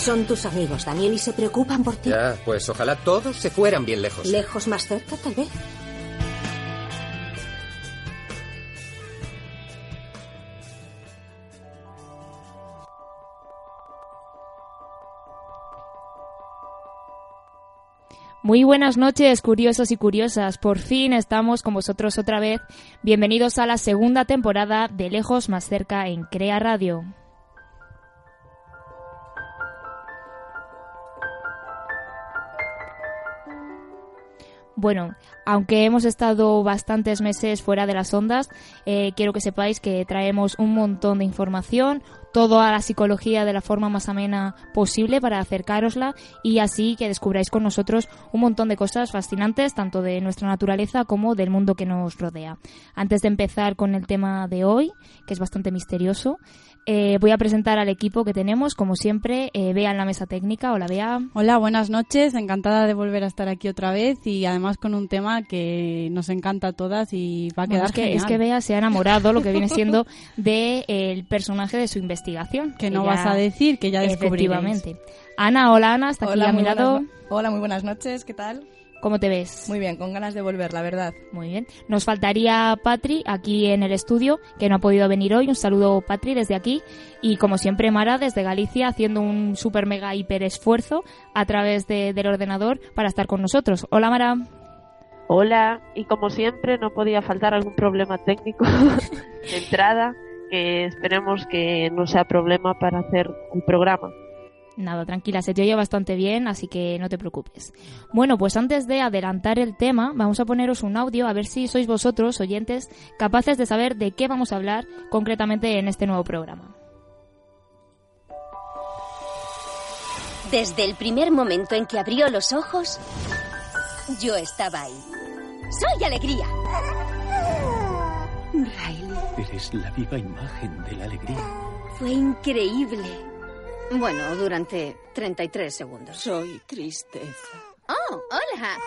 Son tus amigos, Daniel, y se preocupan por ti. Ya, pues ojalá todos se fueran bien lejos. Lejos más cerca, tal vez. Muy buenas noches, curiosos y curiosas. Por fin estamos con vosotros otra vez. Bienvenidos a la segunda temporada de Lejos más cerca en Crea Radio. Bueno, aunque hemos estado bastantes meses fuera de las ondas, eh, quiero que sepáis que traemos un montón de información, toda la psicología de la forma más amena posible para acercárosla y así que descubráis con nosotros un montón de cosas fascinantes, tanto de nuestra naturaleza como del mundo que nos rodea. Antes de empezar con el tema de hoy, que es bastante misterioso, eh, voy a presentar al equipo que tenemos, como siempre, eh, Bea en la mesa técnica. Hola, Bea. Hola, buenas noches. Encantada de volver a estar aquí otra vez y además con un tema que nos encanta a todas y va a quedar es que, genial. es que Bea se ha enamorado, lo que viene siendo del el personaje de su investigación. Que no vas a decir, que ya descubriréis. Efectivamente. Ana, hola Ana, hasta aquí Hola, a mi lado. buenas Hola, muy buenas noches, ¿qué tal? ¿Cómo te ves? Muy bien, con ganas de volver, la verdad. Muy bien. Nos faltaría Patri aquí en el estudio, que no ha podido venir hoy. Un saludo, Patri, desde aquí. Y como siempre, Mara, desde Galicia, haciendo un super mega hiper esfuerzo a través de- del ordenador para estar con nosotros. Hola, Mara. Hola, y como siempre no podía faltar algún problema técnico de entrada, que esperemos que no sea problema para hacer el programa. Nada, tranquila, se te oye bastante bien, así que no te preocupes. Bueno, pues antes de adelantar el tema, vamos a poneros un audio a ver si sois vosotros, oyentes, capaces de saber de qué vamos a hablar concretamente en este nuevo programa. Desde el primer momento en que abrió los ojos, yo estaba ahí. ¡Soy alegría! Riley, Eres la viva imagen de la alegría. fue increíble. Bueno, durante 33 segundos. Soy tristeza. Oh, hola.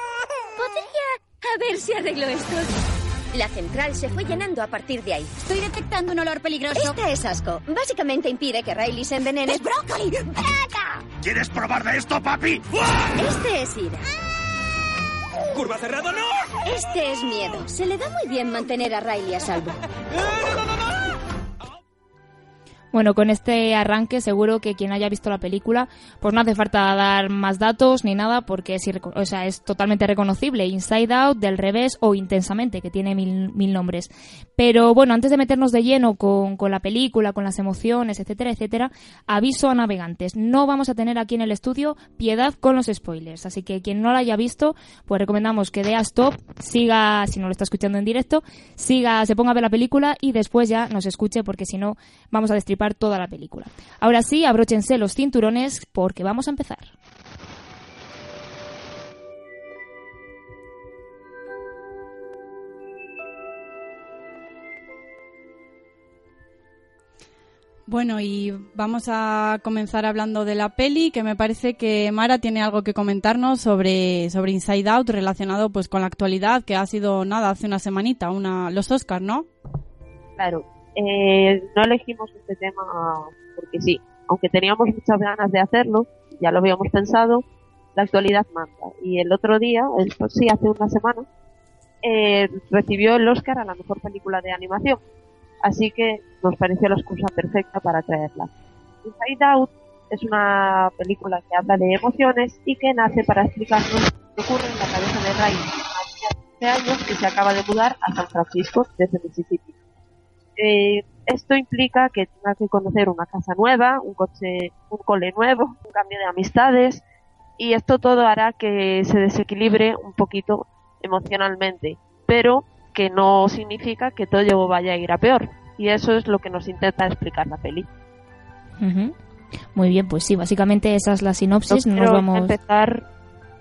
Podría... A ver si arreglo esto. La central se fue llenando a partir de ahí. Estoy detectando un olor peligroso. Este es asco. Básicamente impide que Riley se envenene. ¡Es brócoli! ¡Braga! ¿Quieres probar de esto, papi? Este es ira. ¡Curva cerrada, no! Este es miedo. Se le da muy bien mantener a Riley a salvo. Bueno, con este arranque seguro que quien haya visto la película, pues no hace falta dar más datos ni nada porque es, o sea, es totalmente reconocible. Inside Out, Del Revés o Intensamente, que tiene mil, mil nombres. Pero bueno, antes de meternos de lleno con, con la película, con las emociones, etcétera, etcétera, aviso a navegantes. No vamos a tener aquí en el estudio piedad con los spoilers. Así que quien no la haya visto, pues recomendamos que dé a stop, siga, si no lo está escuchando en directo, siga, se ponga a ver la película y después ya nos escuche porque si no vamos a destripar toda la película. Ahora sí, abróchense los cinturones porque vamos a empezar. Bueno, y vamos a comenzar hablando de la peli, que me parece que Mara tiene algo que comentarnos sobre, sobre Inside Out relacionado pues con la actualidad, que ha sido nada, hace una semanita, una, los Oscars, ¿no? Claro, eh, no elegimos este tema porque sí, aunque teníamos muchas ganas de hacerlo, ya lo habíamos pensado, la actualidad manda. Y el otro día, el, pues sí, hace una semana, eh, recibió el Oscar a la mejor película de animación. Así que nos pareció la excusa perfecta para traerla. Inside Out es una película que habla de emociones y que nace para explicarnos qué ocurre en la cabeza de Riley, una niña de 15 años que se acaba de mudar a San Francisco desde Mississippi. Eh, esto implica que tenga que conocer una casa nueva, un coche, un cole nuevo, un cambio de amistades y esto todo hará que se desequilibre un poquito emocionalmente, pero que no significa que todo vaya a ir a peor y eso es lo que nos intenta explicar la peli. Ujú. Muy bien, pues sí, básicamente esa es la sinopsis. no Nos vamos. empezar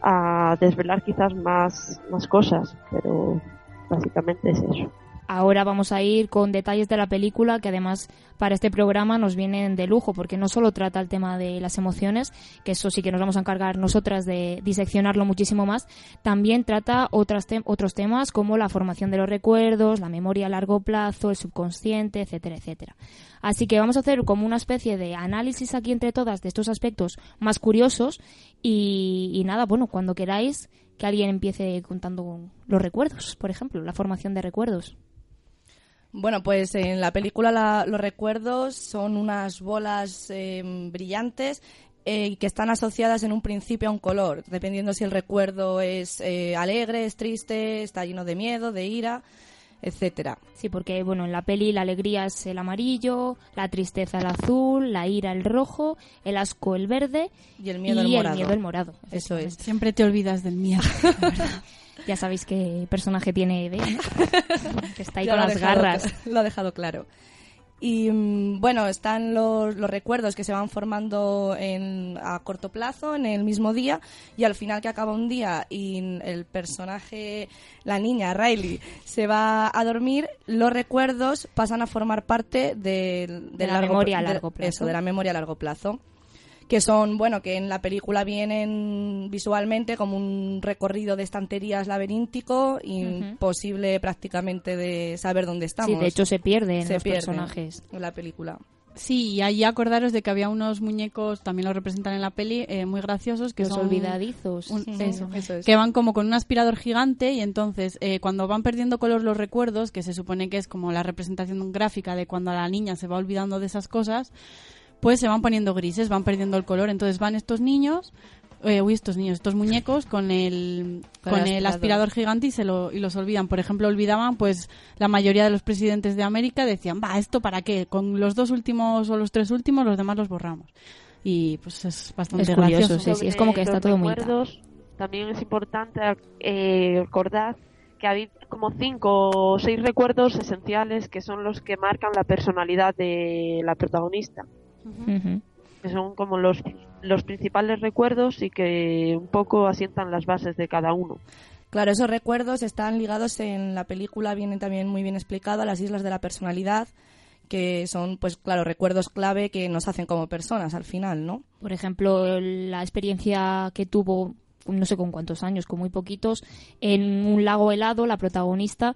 a desvelar quizás más, más cosas, pero básicamente es eso. Ahora vamos a ir con detalles de la película que además para este programa nos vienen de lujo porque no solo trata el tema de las emociones, que eso sí que nos vamos a encargar nosotras de diseccionarlo muchísimo más, también trata otras otros temas como la formación de los recuerdos, la memoria a largo plazo, el subconsciente, etcétera, etcétera. Así que vamos a hacer como una especie de análisis aquí entre todas de estos aspectos más curiosos y, y nada, bueno, cuando queráis que alguien empiece contando los recuerdos, por ejemplo, la formación de recuerdos. Bueno, pues en la película los recuerdos son unas bolas em, brillantes eh, que están asociadas en un principio a un color, dependiendo si el recuerdo es eh, alegre, es triste, está lleno de miedo, de ira, etcétera. Sí, porque bueno, en la peli la alegría es el amarillo, la tristeza el azul, la ira el rojo, el asco el verde y el miedo el morado. El miedo el morado. Eso es. Siempre te olvidas del miedo. Ya sabéis qué personaje tiene Eve, que está ahí con las garras. Lo ha dejado claro. Y mm, bueno, están los, los, recuerdos que se van formando en, a corto plazo, en el mismo día, y al final que acaba un día y el personaje, la niña, Riley, se va a dormir, los recuerdos pasan a formar parte de, la memoria a largo plazo. Eso, de la memoria a largo plazo que son, bueno, que en la película vienen visualmente como un recorrido de estanterías laberíntico, imposible prácticamente de saber dónde estamos. Sí, de hecho se pierden los personajes en la película. Sí, y ahí acordaros de que había unos muñecos, también lo representan en la peli, eh, muy graciosos, que son olvidadizos. Que van como con un aspirador gigante y entonces eh, cuando van perdiendo color los recuerdos, que se supone que es como la representación gráfica de cuando la niña se va olvidando de esas cosas, pues se van poniendo grises, van perdiendo el color. Entonces van estos niños, eh, uy, estos niños, estos muñecos con el, con, el, aspirador. gigante y, se lo, y los olvidan. Por ejemplo, olvidaban, pues la mayoría de los presidentes de América decían, va, ¿esto para qué? Con los dos últimos o los tres últimos, los demás los borramos. Y pues es bastante gracioso. Sí, es como que está todo muy... También es importante eh, recordar que hay como cinco o seis recuerdos esenciales que son los que marcan la personalidad de la protagonista que son como los, los principales recuerdos y que un poco asientan las bases de cada uno. Claro, esos recuerdos están ligados en la película, vienen también muy bien explicado a las islas de la personalidad, que son, pues claro, recuerdos clave que nos hacen como personas al final, ¿no? Por ejemplo, la experiencia que tuvo no sé con cuántos años, con muy poquitos, en un lago helado, la protagonista,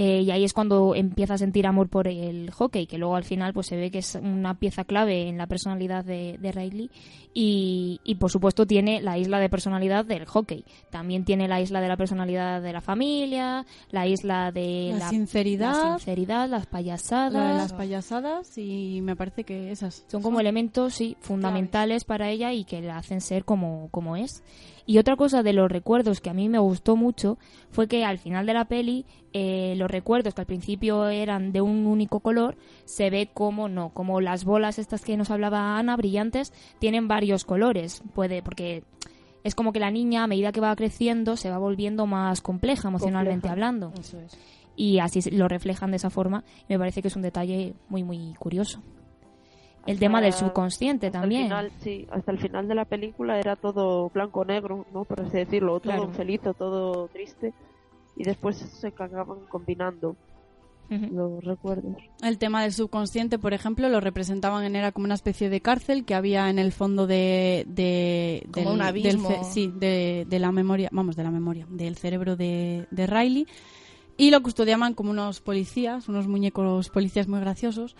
eh, y ahí es cuando empieza a sentir amor por el hockey, que luego al final pues se ve que es una pieza clave en la personalidad de, Riley y, y, por supuesto tiene la isla de personalidad del hockey. También tiene la isla de la personalidad de la familia, la isla de la, sinceridad, sinceridad, las payasadas. las payasadas y me parece que esas son como elementos sí, fundamentales para ella y que la hacen ser como, como es. Y otra cosa de los recuerdos que a mí me gustó mucho fue que al final de la peli eh, los recuerdos que al principio eran de un único color se ve como no, como las bolas estas que nos hablaba Ana, brillantes, tienen varios colores. Puede, porque es como que la niña a medida que va creciendo se va volviendo más compleja emocionalmente hablando. Y así lo reflejan de esa forma. Me parece que es un detalle muy, muy curioso el tema del subconsciente también. sí, hasta el final de la película era todo blanco-negro, ¿no? Por así decirlo, todo feliz todo triste. Y después se acababan combinando los recuerdos. El tema del subconsciente, por ejemplo, lo representaban en era como una especie de cárcel que había en el fondo de, de como un abismo. sí, de, de, la memoria, vamos, de la memoria, del cerebro de, de Riley. Y lo custodiaban como unos policías, unos muñecos policías muy graciosos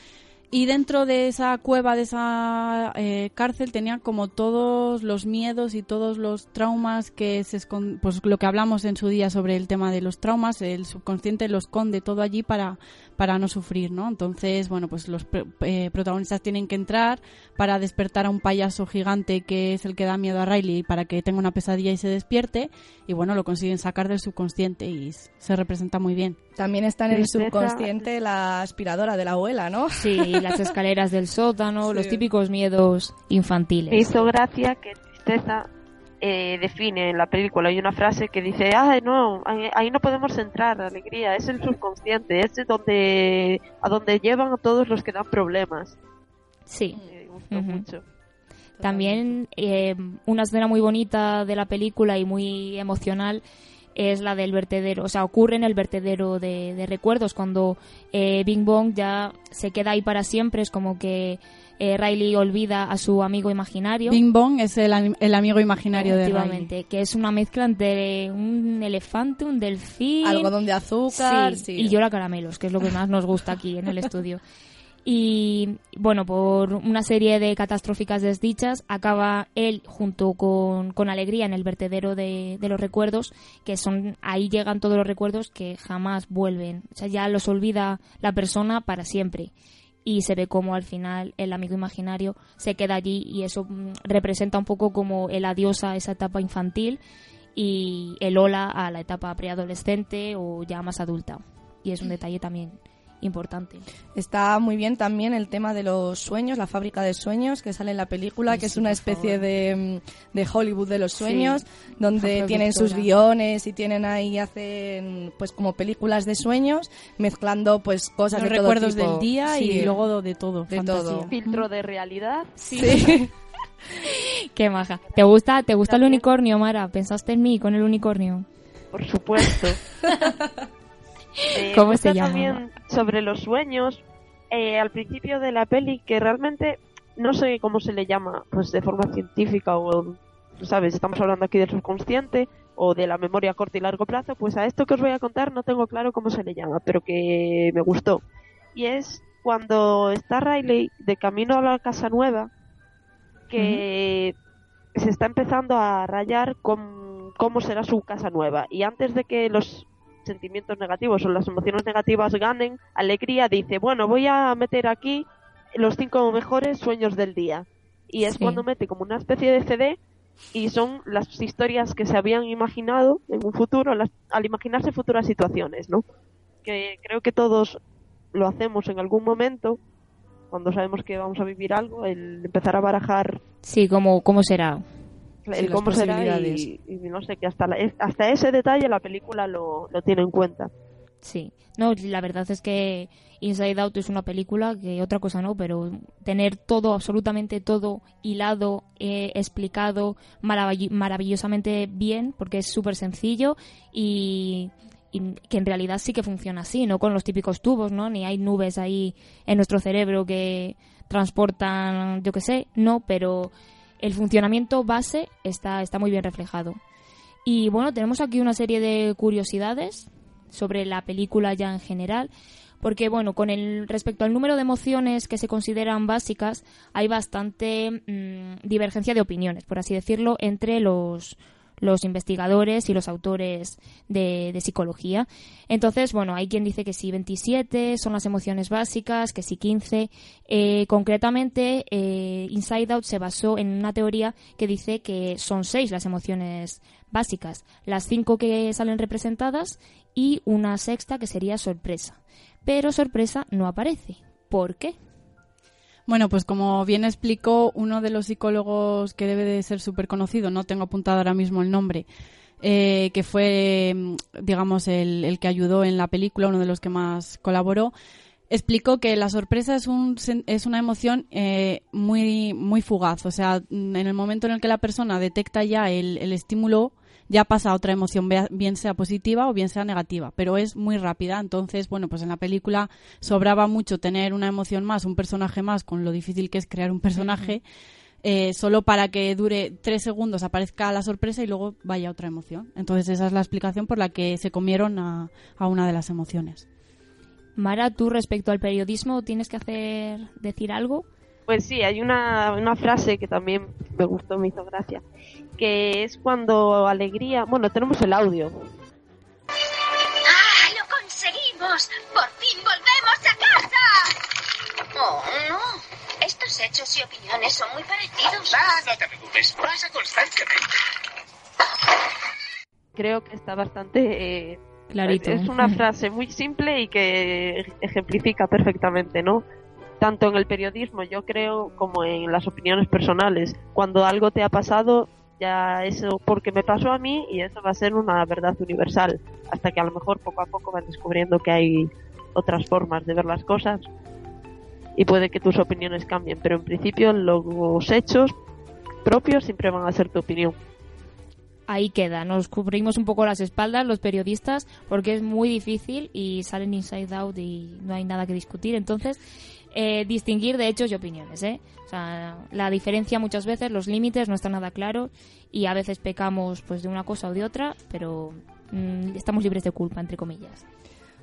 y dentro de esa cueva, de esa eh, cárcel, tenía como todos los miedos y todos los traumas que se esconden, pues lo que hablamos en su día sobre el tema de los traumas, el subconsciente lo esconde todo allí para, para no sufrir, ¿no? Entonces, bueno, pues los eh, protagonistas tienen que entrar para despertar a un payaso gigante que es el que da miedo a Riley para que tenga una pesadilla y se despierte, y bueno, lo consiguen sacar del subconsciente y se representa muy bien. También está en el subconsciente la aspiradora de la abuela, ¿no? Sí, las escaleras del sótano, los típicos miedos infantiles. Me hizo gracia que tristeza eh, define en la película. Hay una frase que dice, ah, no, ahí, no podemos entrar, alegría, es el subconsciente, es donde, a donde llevan a todos los que dan problemas. Sí. mucho. También eh, una escena muy bonita de la película y muy emocional es la del vertedero, o sea, ocurre en el vertedero de, de recuerdos, cuando eh, Bing Bong ya se queda ahí para siempre, es como que eh, Riley olvida a su amigo imaginario. Bing Bong es el, el amigo imaginario de Riley. Efectivamente, que es una mezcla entre un elefante, un delfín... Algodón de azúcar, Sí, sí. y llora caramelos, que es lo que más nos gusta aquí en el estudio. Y bueno, por una serie de catastróficas desdichas, acaba él junto con, con Alegría en el vertedero de, de los recuerdos, que son ahí llegan todos los recuerdos que jamás vuelven. O sea, ya los olvida la persona para siempre. Y se ve como al final el amigo imaginario se queda allí y eso mm, representa un poco como el adiós a esa etapa infantil y el hola a la etapa preadolescente o ya más adulta. Y es un detalle también importante. Está muy bien también el tema de los sueños, la fábrica de sueños que sale en la película, Ay, que es una especie de, mm, de Hollywood de los Sí. sueños, donde tienen sus guiones y tienen ahí, hacen pues como películas de sueños, mezclando pues cosas Los de todo recuerdos tipo. del día Sí. y luego de todo. De fantasía. todo. Filtro de realidad. Sí. Qué maja. ¿Te gusta, te gusta el unicornio, Mara? ¿Pensaste en mí con el unicornio? Por supuesto. Eh, ¿Cómo se llama? También sobre los sueños, eh, al principio de la peli, que realmente no sé cómo se le llama, pues de forma científica o, ¿sabes? Estamos hablando aquí del subconsciente o de la memoria a corto y largo plazo, pues a esto que os voy a contar no tengo claro cómo se le llama, pero que me gustó. Y es cuando está Riley de camino a la casa nueva, que se está empezando a rayar con cómo será su casa nueva. Y antes de que los sentimientos negativos o las emociones negativas ganen, Alegría dice, bueno, voy a meter aquí los cinco mejores sueños del día. Y es Sí. cuando mete como una especie de CD y son las historias que se habían imaginado en un futuro, las- al imaginarse futuras situaciones, ¿no? Que creo que todos lo hacemos en algún momento, cuando sabemos que vamos a vivir algo, el empezar a barajar Sí, ¿cómo, cómo será? Sí, el las cómo será y, y no sé, que hasta, la- hasta ese detalle la película lo, lo tiene en cuenta. Sí. No, la verdad es que Inside Out es una película que otra cosa no, pero tener todo, absolutamente todo hilado, eh, explicado maravilli- maravillosamente bien, porque es súper sencillo y, y que en realidad sí que funciona así, no con los típicos tubos, ¿no? Ni hay nubes ahí en nuestro cerebro que transportan, yo qué sé, no, pero el funcionamiento base está, está muy bien reflejado. Y bueno, tenemos aquí una serie de curiosidades sobre la película ya en general, porque bueno, con el respecto al número de emociones que se consideran básicas, hay bastante mm, divergencia de opiniones, por así decirlo, entre los los investigadores y los autores de, psicología. Entonces, bueno, hay quien dice que sí 27 son las emociones básicas, que sí 15. Eh, concretamente, eh, Inside Out se basó en una teoría que dice que son seis las emociones básicas, las cinco que salen representadas y una sexta que sería sorpresa. Pero sorpresa no aparece. ¿Por qué? Bueno, pues como bien explicó uno de los psicólogos que debe de ser súper conocido, no tengo apuntado ahora mismo el nombre, eh, que fue, mm, digamos, el, el que ayudó en la película, uno de los que más colaboró, explicó que la sorpresa es, un, es una emoción eh, muy, muy fugaz. O sea, mm, en el momento en el que la persona detecta ya el, el estímulo, ya pasa a otra emoción, bien sea positiva o bien sea negativa, pero es muy rápida. Entonces, bueno, pues en la película sobraba mucho tener una emoción más, un personaje más, con lo difícil que es crear un personaje, eh, solo para que dure tres segundos, aparezca la sorpresa y luego vaya otra emoción. Entonces, esa es la explicación por la que se comieron a, a una de las emociones. Mara, tú respecto al periodismo, ¿tienes que hacer decir algo? Pues sí, hay una, una frase que también me gustó, me hizo gracia, que es cuando Alegría, bueno, tenemos el audio, ¡Ah, lo conseguimos! ¡Por fin volvemos a casa! Oh, no. Estos hechos y opiniones son muy parecidos. Ah, no te preocupes, pasa constantemente. creo que está bastante eh, Clarito. Es una frase muy simple y que ejemplifica perfectamente, ¿no? Tanto en el periodismo, yo creo, como en las opiniones personales. Cuando algo te ha pasado, ya eso porque me pasó a mí y eso va a ser una verdad universal. Hasta que a lo mejor poco a poco vas descubriendo que hay otras formas de ver las cosas y puede que tus opiniones cambien, pero en principio los hechos propios siempre van a ser tu opinión. ahí queda. Nos cubrimos un poco las espaldas los periodistas porque es muy difícil y salen inside out y no hay nada que discutir. Entonces, eh, distinguir de hechos y opiniones. ¿eh? La diferencia muchas veces, los límites no están nada claros y a veces pecamos pues de una cosa o de otra, pero mm, estamos libres de culpa, entre comillas.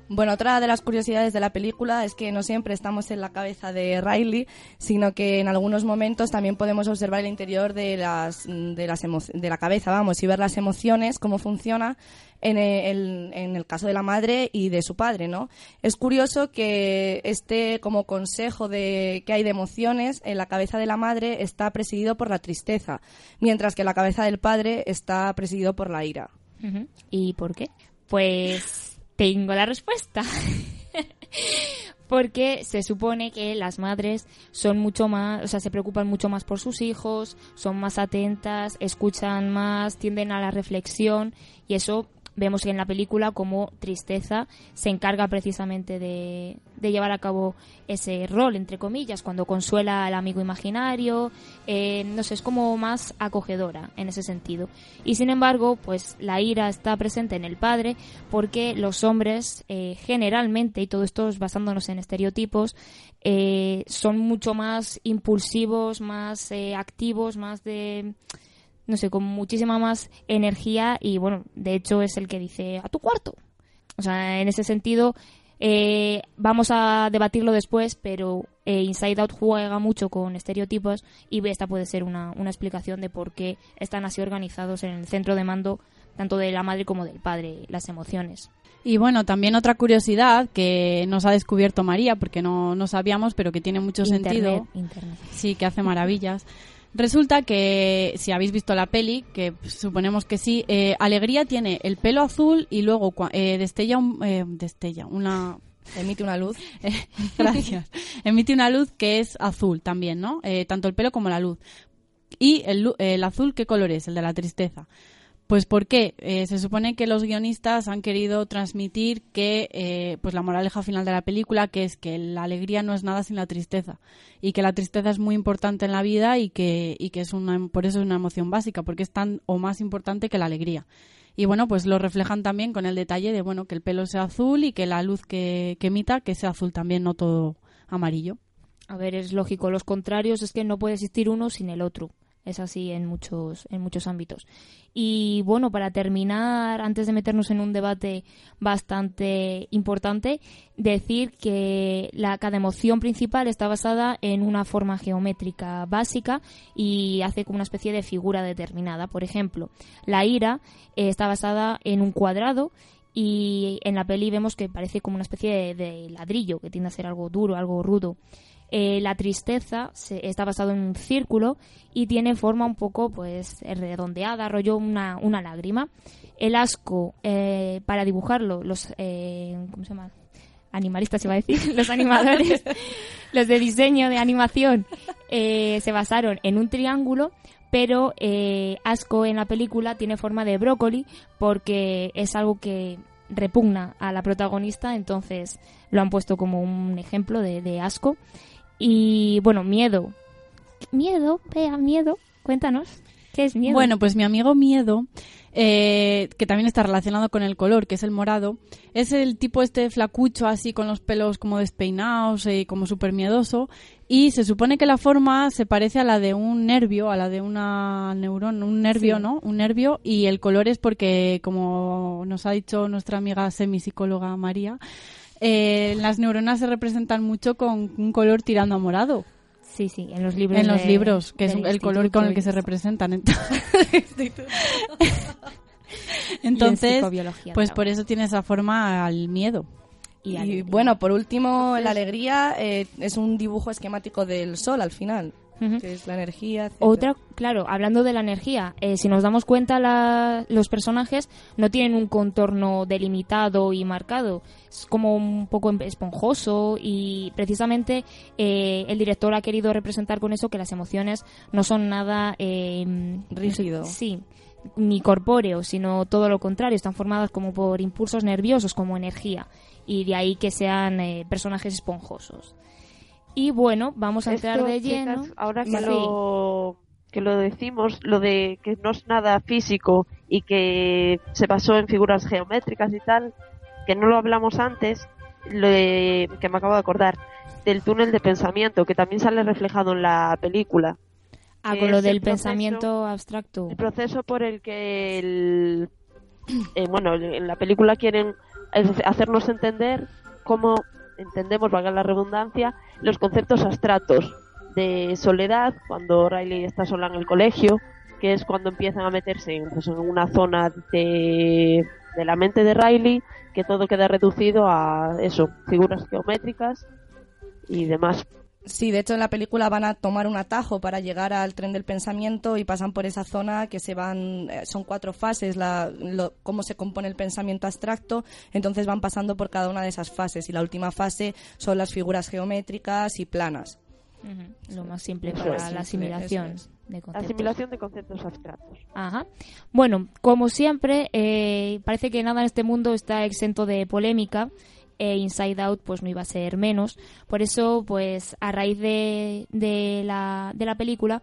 Bueno, otra de las curiosidades de la película es que no siempre estamos en la cabeza de Riley, sino que en algunos momentos también podemos observar el interior de las de las de la cabeza, vamos, y ver las emociones, cómo funciona en el, en el caso de la madre y de su padre, ¿no? Es curioso que este como consejo de que hay de emociones en la cabeza de la madre está presidido por la tristeza, mientras que la cabeza del padre está presidido por la ira. ¿Y por qué? Pues tengo la respuesta. Porque se supone que las madres son mucho más, o sea, se preocupan mucho más por sus hijos, son más atentas, escuchan más, tienden a la reflexión y eso vemos en la película como Tristeza se encarga precisamente de, llevar a cabo ese rol, entre comillas, cuando consuela al amigo imaginario, eh, no sé, es como más acogedora en ese sentido. Y sin embargo, pues la ira está presente en el padre porque los hombres eh, generalmente, y todo esto es basándonos en estereotipos, eh, son mucho más impulsivos, más activos, más de no sé, con muchísima más energía y bueno, de hecho es el que dice a tu cuarto. O sea, en ese sentido eh, vamos a debatirlo después, pero eh, Inside Out juega mucho con estereotipos y esta puede ser una, una explicación de por qué están así organizados en el centro de mando tanto de la madre como del padre, las emociones. Y bueno, también otra curiosidad que nos ha descubierto María, porque no, no sabíamos, pero que tiene mucho sentido. Internet. Sí, que hace maravillas. Resulta que, si habéis visto la peli, que suponemos que sí, eh, Alegría tiene el pelo azul y luego eh, destella, un, eh, destella una... Emite una luz. gracias. Emite una luz que es azul también, ¿no? tanto el pelo como la luz. ¿Y el, el azul qué color es? El de la tristeza. Pues porque eh, se supone que los guionistas han querido transmitir que, eh, pues la moraleja final de la película, que es que la alegría no es nada sin la tristeza y que la tristeza es muy importante en la vida y que, y que es una, por eso es una emoción básica, porque es tan o más importante que la alegría. Y bueno, pues lo reflejan también con el detalle de, bueno, que el pelo sea azul y que la luz que, que emita que sea azul también, no todo amarillo. A ver, es lógico. Los contrarios es que no puede existir uno sin el otro. Es así en muchos, en muchos ámbitos. Y bueno, para terminar, antes de meternos en un debate bastante importante, decir que la, cada emoción principal está basada en una forma geométrica básica y hace como una especie de figura determinada. Por ejemplo, la ira eh, está basada en un cuadrado y en la peli vemos que parece como una especie de ladrillo, que tiende a ser algo duro, algo rudo. Eh, la tristeza está basado en un círculo y tiene forma un poco pues redondeada, rollo una, una lágrima. El asco, eh, para dibujarlo, los... Eh, ¿Cómo se llama? Animalistas iba a decir, los animadores, los de diseño de animación, se basaron en un triángulo pero Asco en la película tiene forma de brócoli porque es algo que repugna a la protagonista, entonces lo han puesto como un ejemplo de, de asco. Y bueno, miedo. Miedo, vea, miedo. Cuéntanos. ¿Qué es miedo? Bueno, pues mi amigo Miedo, eh, que también está relacionado con el color, que es el morado, es el tipo este flacucho así con los pelos como despeinados y como súper miedoso. Y se supone que la forma se parece a la de un nervio, a la de una neurona, un nervio, ¿no? Un nervio. Y el color es porque, como nos ha dicho nuestra amiga semipsicóloga María, eh, las neuronas se representan mucho con un color tirando a morado. Sí, sí, en los libros. En los libros, que es el color con el que se representan. Entonces, pues por eso tiene esa forma al miedo. Y, bueno, por último, la alegría eh, es un dibujo esquemático del sol al final que es la energía. Otra, claro, hablando de la energía, eh, si nos damos cuenta, los personajes no tienen un contorno delimitado y marcado. Es como un poco esponjoso y precisamente eh, el director ha querido representar con eso que las emociones no son nada eh, rígido. Sí ni corpóreo, sino todo lo contrario, están formadas como por impulsos nerviosos, como energía, y de ahí que sean eh, personajes esponjosos. Y bueno, vamos a entrar de lleno. ahora que lo, que lo decimos, lo de que no es nada físico y que se basó en figuras geométricas y tal, que no lo hablamos antes, lo de, que me acabo de acordar, del túnel de pensamiento, que también sale reflejado en la película. Ah, con lo del proceso- pensamiento abstracto. El proceso por el que el, eh, bueno, en la película quieren hacernos entender cómo entendemos, valga la redundancia, los conceptos abstractos de soledad, cuando Riley está sola en el colegio, que es cuando empiezan a meterse pues, en una zona de, de la mente de Riley, que todo queda reducido a eso, figuras geométricas y demás. Sí, de hecho en la película van a tomar un atajo para llegar al tren del pensamiento y pasan por esa zona que se van, eh, son cuatro fases, la, lo- cómo se compone el pensamiento abstracto, entonces van pasando por cada una de esas fases y la última fase son las figuras geométricas y planas. Lo más simple para es, la simple, asimilación de conceptos. Asimilación de conceptos abstractos. Ajá. Bueno, como siempre, eh, parece que nada en este mundo está exento de polémica. E Inside Out pues no iba a ser menos. Por eso, pues a raíz de, de, la, de la película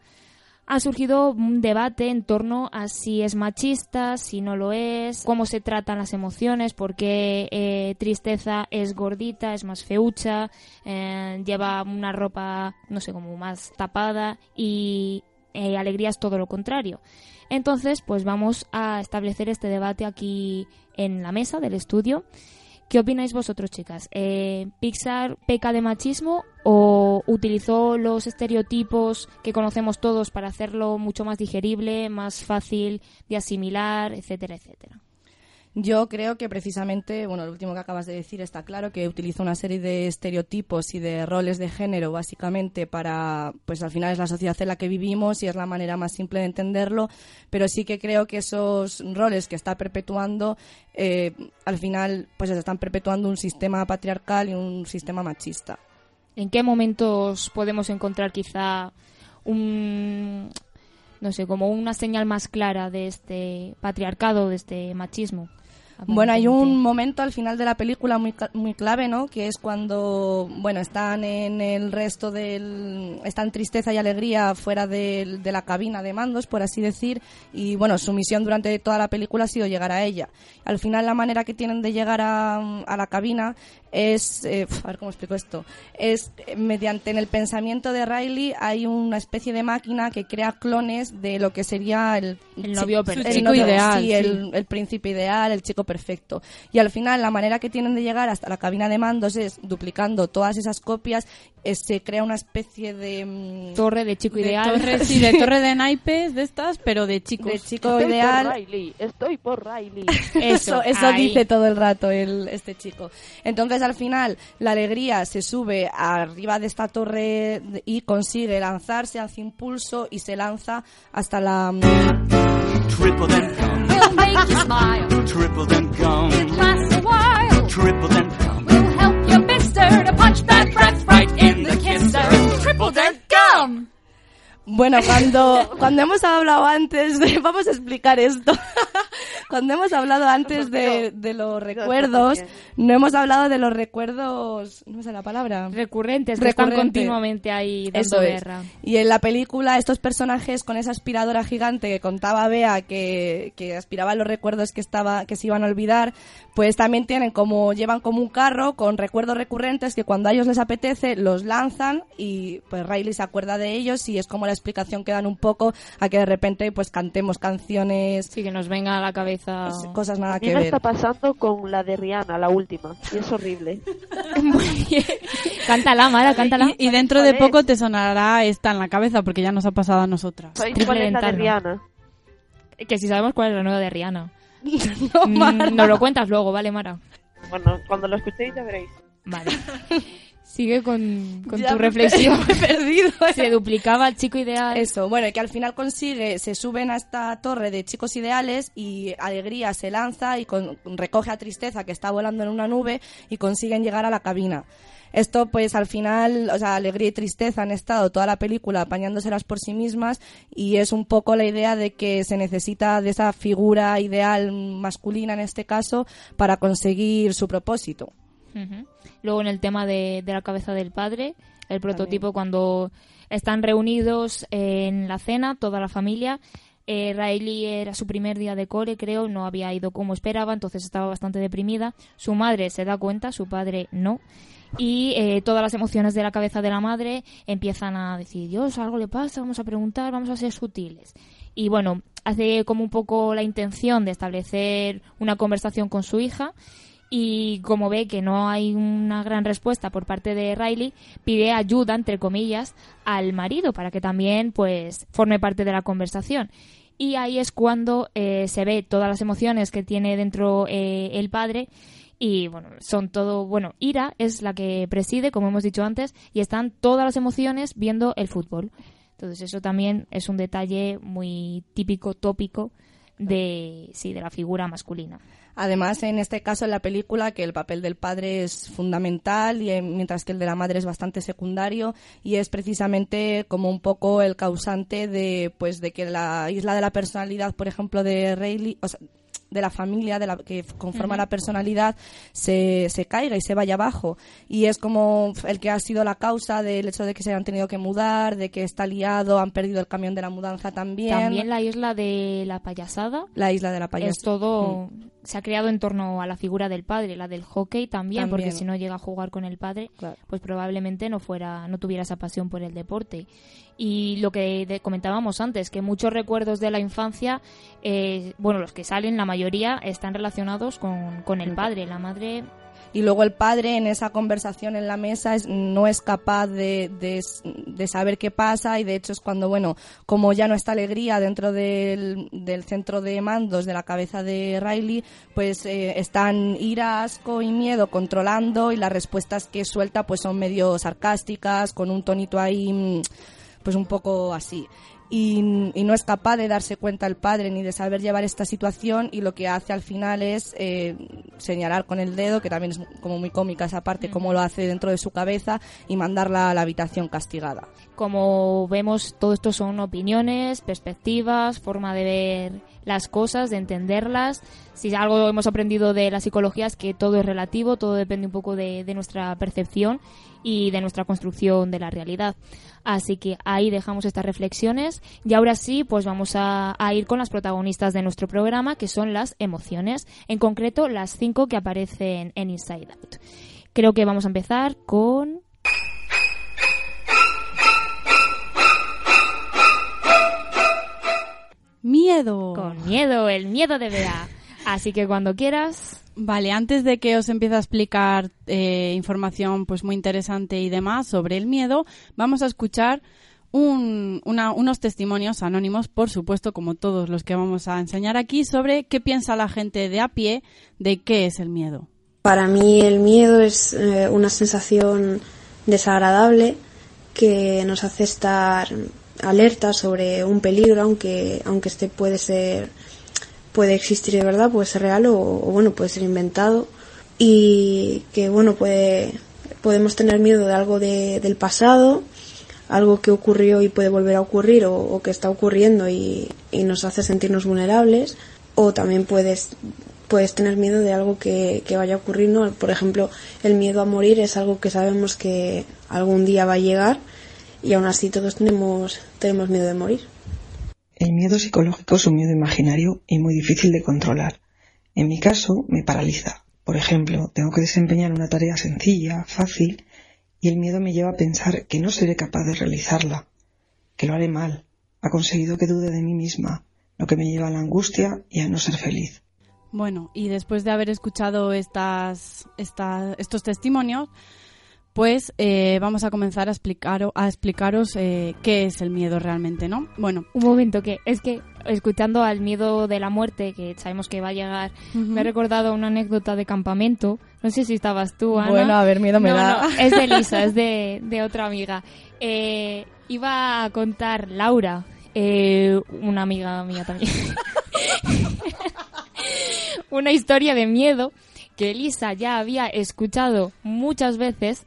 ha surgido un debate en torno a si es machista, si no lo es, cómo se tratan las emociones, por qué eh, tristeza es gordita, es más feucha, eh, lleva una ropa, no sé, como más tapada y eh, alegría es todo lo contrario. Entonces, pues vamos a establecer este debate aquí en la mesa del estudio. ¿Qué opináis vosotros, chicas? Eh, ¿Pixar peca de machismo o utilizó los estereotipos que conocemos todos para hacerlo mucho más digerible, más fácil de asimilar, etcétera, etcétera? Yo creo que precisamente, bueno, lo último que acabas de decir está claro que utiliza una serie de estereotipos y de roles de género básicamente para, pues al final es la sociedad en la que vivimos y es la manera más simple de entenderlo, pero sí que creo que esos roles que está perpetuando, eh, al final, pues se están perpetuando un sistema patriarcal y un sistema machista. ¿En qué momentos podemos encontrar quizá un, no sé, como una señal más clara de este patriarcado, de este machismo? Bueno, hay un momento al final de la película muy, muy clave, ¿no? Que es cuando, bueno, están en el resto del... Están tristeza y alegría fuera de la cabina de mandos, por así decir, y bueno, su misión durante toda la película ha sido llegar a ella. Al final la manera que tienen de llegar a, a la cabina es... eh, a ver cómo explico esto. Es eh, mediante en el pensamiento de Riley hay una especie de máquina que crea clones de lo que sería el... El novio el chico novio- ideal, sí, sí. el, el príncipe ideal, el chico perfecto. Y al final la manera que tienen de llegar hasta la cabina de mandos es duplicando todas esas copias, eh, se crea una especie de... mm, Torre de chico de ideal. Torre, sí, de torre de naipes de estas, pero de chicos. de chico Estoy ideal. por Riley, estoy por Riley. Eso, eso ahí. dice todo el rato el, este chico. Entonces, al final, la alegría se sube arriba de esta torre y consigue lanzarse, hace impulso y se lanza hasta la... Triple then come. We'll make you smile. Triple then come. It lasts a while. Triple then come. We'll help you, mister, to punch that breath right in Bueno, cuando, cuando hemos hablado antes de... Vamos a explicar esto. cuando hemos hablado antes de, de los recuerdos, no hemos hablado de los recuerdos... No sé la palabra. Recurrentes, que están Recurrente. continuamente ahí dando Eso es. guerra. Y en la película, estos personajes con esa aspiradora gigante que contaba Bea que, que aspiraba los recuerdos que estaba, que se iban a olvidar, pues también tienen como, llevan como un carro con recuerdos recurrentes que cuando a ellos les apetece los lanzan y pues Riley se acuerda de ellos y es como la explicación que dan un poco a que de repente pues cantemos canciones, Sí, que nos venga a la cabeza. cosas nada que ver. está pasando con la de Rihanna, la última, y es horrible. cántala, Mara, cántala. Y, y dentro de poco te sonará esta en la cabeza porque ya nos ha pasado a nosotras. ¿Sabéis Triple cuál es la de. Rihanna? Que si sabemos cuál es la nueva de Rihanna. No, Mm, Mara. Nos lo cuentas luego, ¿vale, Mara? Bueno, cuando lo escuchéis ya veréis. Vale. Sigue con, con tu reflexión. me he perdido. Se duplicaba el chico ideal. Eso, bueno, y que al final consigue, se suben a esta torre de chicos ideales y Alegría se lanza y con- recoge a Tristeza que está volando en una nube y consiguen llegar a la cabina. Esto, pues al final, o sea, Alegría y Tristeza han estado toda la película apañándoselas por sí mismas y es un poco la idea de que se necesita de esa figura ideal masculina en este caso para conseguir su propósito. Luego en el tema de, de la cabeza del padre, el prototipo cuando están reunidos en la cena, toda la familia. Eh, Riley era su primer día de cole, creo, no había ido como esperaba, entonces estaba bastante deprimida. Su madre se da cuenta, su padre no. Y eh, todas las emociones de la cabeza de la madre empiezan a decir, Dios, algo le pasa, vamos a preguntar, vamos a ser sutiles. Y bueno, hace como un poco la intención de establecer una conversación con su hija y como ve que no hay una gran respuesta por parte de Riley, pide ayuda, entre comillas, al marido para que también pues forme parte de la conversación. Y ahí es cuando eh, se ve todas las emociones que tiene dentro eh, el padre y bueno, son todo, bueno, Ira es la que preside, como hemos dicho antes, y están todas las emociones viendo el fútbol. Entonces eso también es un detalle muy típico, tópico de, sí, de la figura masculina. Además, en este caso, en la película, que el papel del padre es fundamental, y, eh, mientras que el de la madre es bastante secundario, y es precisamente como un poco el causante de, pues, de que la isla de la personalidad, por ejemplo, de Rayleigh, o sea, de la familia de la que conforma la personalidad se, se caiga y se vaya abajo. Y es como el que ha sido la causa del hecho de que se hayan tenido que mudar, de que está liado, han perdido el camión de la mudanza también. También la isla de la payasada. La isla de la payasada. Es todo... Mm. Se ha creado en torno a la figura del padre, la del hockey también, porque si no llega a jugar con el padre, pues probablemente no fuera, no tuviera esa pasión por el deporte. Y lo que comentábamos antes, que muchos recuerdos de la infancia, eh, bueno, los que salen, la mayoría están relacionados con, con el padre. La madre y luego el padre en esa conversación en la mesa es, no es capaz de, de, saber qué pasa y de hecho es cuando, bueno, como ya no está alegría dentro del, centro de mandos de la cabeza de Riley, pues eh, están ira, asco y miedo controlando y las respuestas que suelta pues son medio sarcásticas, con un tonito ahí mm, pues un poco así y, no es capaz de darse cuenta el padre ni de saber llevar esta situación y lo que hace al final es eh, señalar con el dedo, que también es como muy cómica esa parte, cómo lo hace dentro de su cabeza y mandarla a la habitación castigada. Como vemos, todo esto son opiniones, perspectivas, forma de ver las cosas, de entenderlas. Si algo hemos aprendido de la psicología es que todo es relativo, todo depende un poco de, de nuestra percepción y de nuestra construcción de la realidad. Así que ahí dejamos estas reflexiones y ahora sí, pues vamos a, ir con las protagonistas de nuestro programa, que son las emociones, en concreto las cinco que aparecen en Inside Out. Creo que vamos a empezar con... Miedo. Con miedo, el miedo de Bea. Así que cuando quieras. Vale, antes de que os empiece a explicar eh, información pues muy interesante y demás sobre el miedo, vamos a escuchar unos testimonios anónimos, por supuesto, como todos los que vamos a enseñar aquí, sobre qué piensa la gente de a pie de qué es el miedo. Para mí el miedo es eh, una sensación desagradable que nos hace estar alerta sobre un peligro, aunque, aunque este puede ser puede existir de verdad, puede ser real o, bueno, puede ser inventado y que bueno, puede, podemos tener miedo de algo de, del pasado, algo que ocurrió y puede volver a ocurrir o, que está ocurriendo y, nos hace sentirnos vulnerables o también puedes puedes tener miedo de algo que, que vaya a ocurrir, ¿no? Por ejemplo, el miedo a morir es algo que sabemos que algún día va a llegar y aún así todos tenemos, tenemos miedo de morir. El miedo psicológico es un miedo imaginario y muy difícil de controlar. En mi caso, me paraliza. Por ejemplo, tengo que desempeñar una tarea sencilla, fácil, y el miedo me lleva a pensar que no seré capaz de realizarla, que lo haré mal, ha conseguido que dude de mí misma, lo que me lleva a la angustia y a no ser feliz. Bueno, y después de haber escuchado estas, estos testimonios, pues eh, vamos a comenzar a, explicar, a explicaros eh, qué es el miedo realmente, ¿no? Bueno. Un momento, que es que escuchando al miedo de la muerte, que sabemos que va a llegar, me he recordado una anécdota de campamento. No sé si estabas tú, Ana. Bueno, a ver, miedo me da. No, es de Lisa, es de, de otra amiga. Eh, iba a contar Laura, una amiga mía también. una historia de miedo que Elisa ya había escuchado muchas veces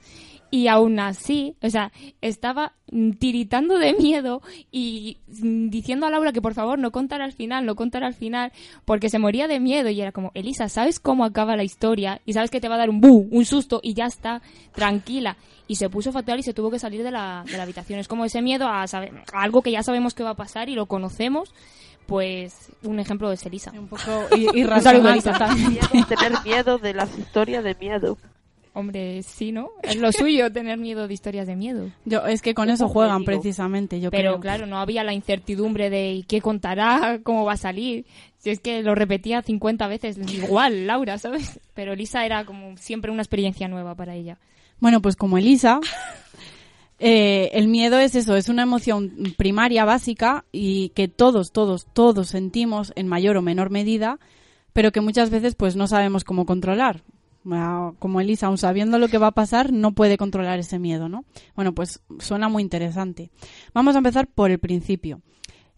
Y aún así, o sea, estaba tiritando de miedo y diciendo a Laura que por favor no contara al final, no contara al final, porque se moría de miedo y era como, Elisa, ¿sabes cómo acaba la historia? Y sabes que te va a dar un bu, un susto y ya está, tranquila. Y se puso fatal y se tuvo que salir de la, de la habitación. Es como ese miedo a, saber, a algo que ya sabemos que va a pasar y lo conocemos pues un ejemplo de Elisa. Un poco irracional Tener miedo de las historias de miedo. Hombre, sí, ¿no? Es lo suyo tener miedo de historias de miedo. Yo, es que con eso juegan precisamente, yo Pero claro, no había la incertidumbre de qué contará, cómo va a salir. Si es que lo repetía 50 veces, igual, Laura, ¿sabes? Pero Elisa era como siempre una experiencia nueva para ella. Bueno, pues como Elisa, eh, el miedo es eso, es una emoción primaria, básica, y que todos, todos, todos sentimos en mayor o menor medida, pero que muchas veces pues no sabemos cómo controlar como Elisa, aún sabiendo lo que va a pasar, no puede controlar ese miedo, ¿no? Bueno, pues suena muy interesante. Vamos a empezar por el principio.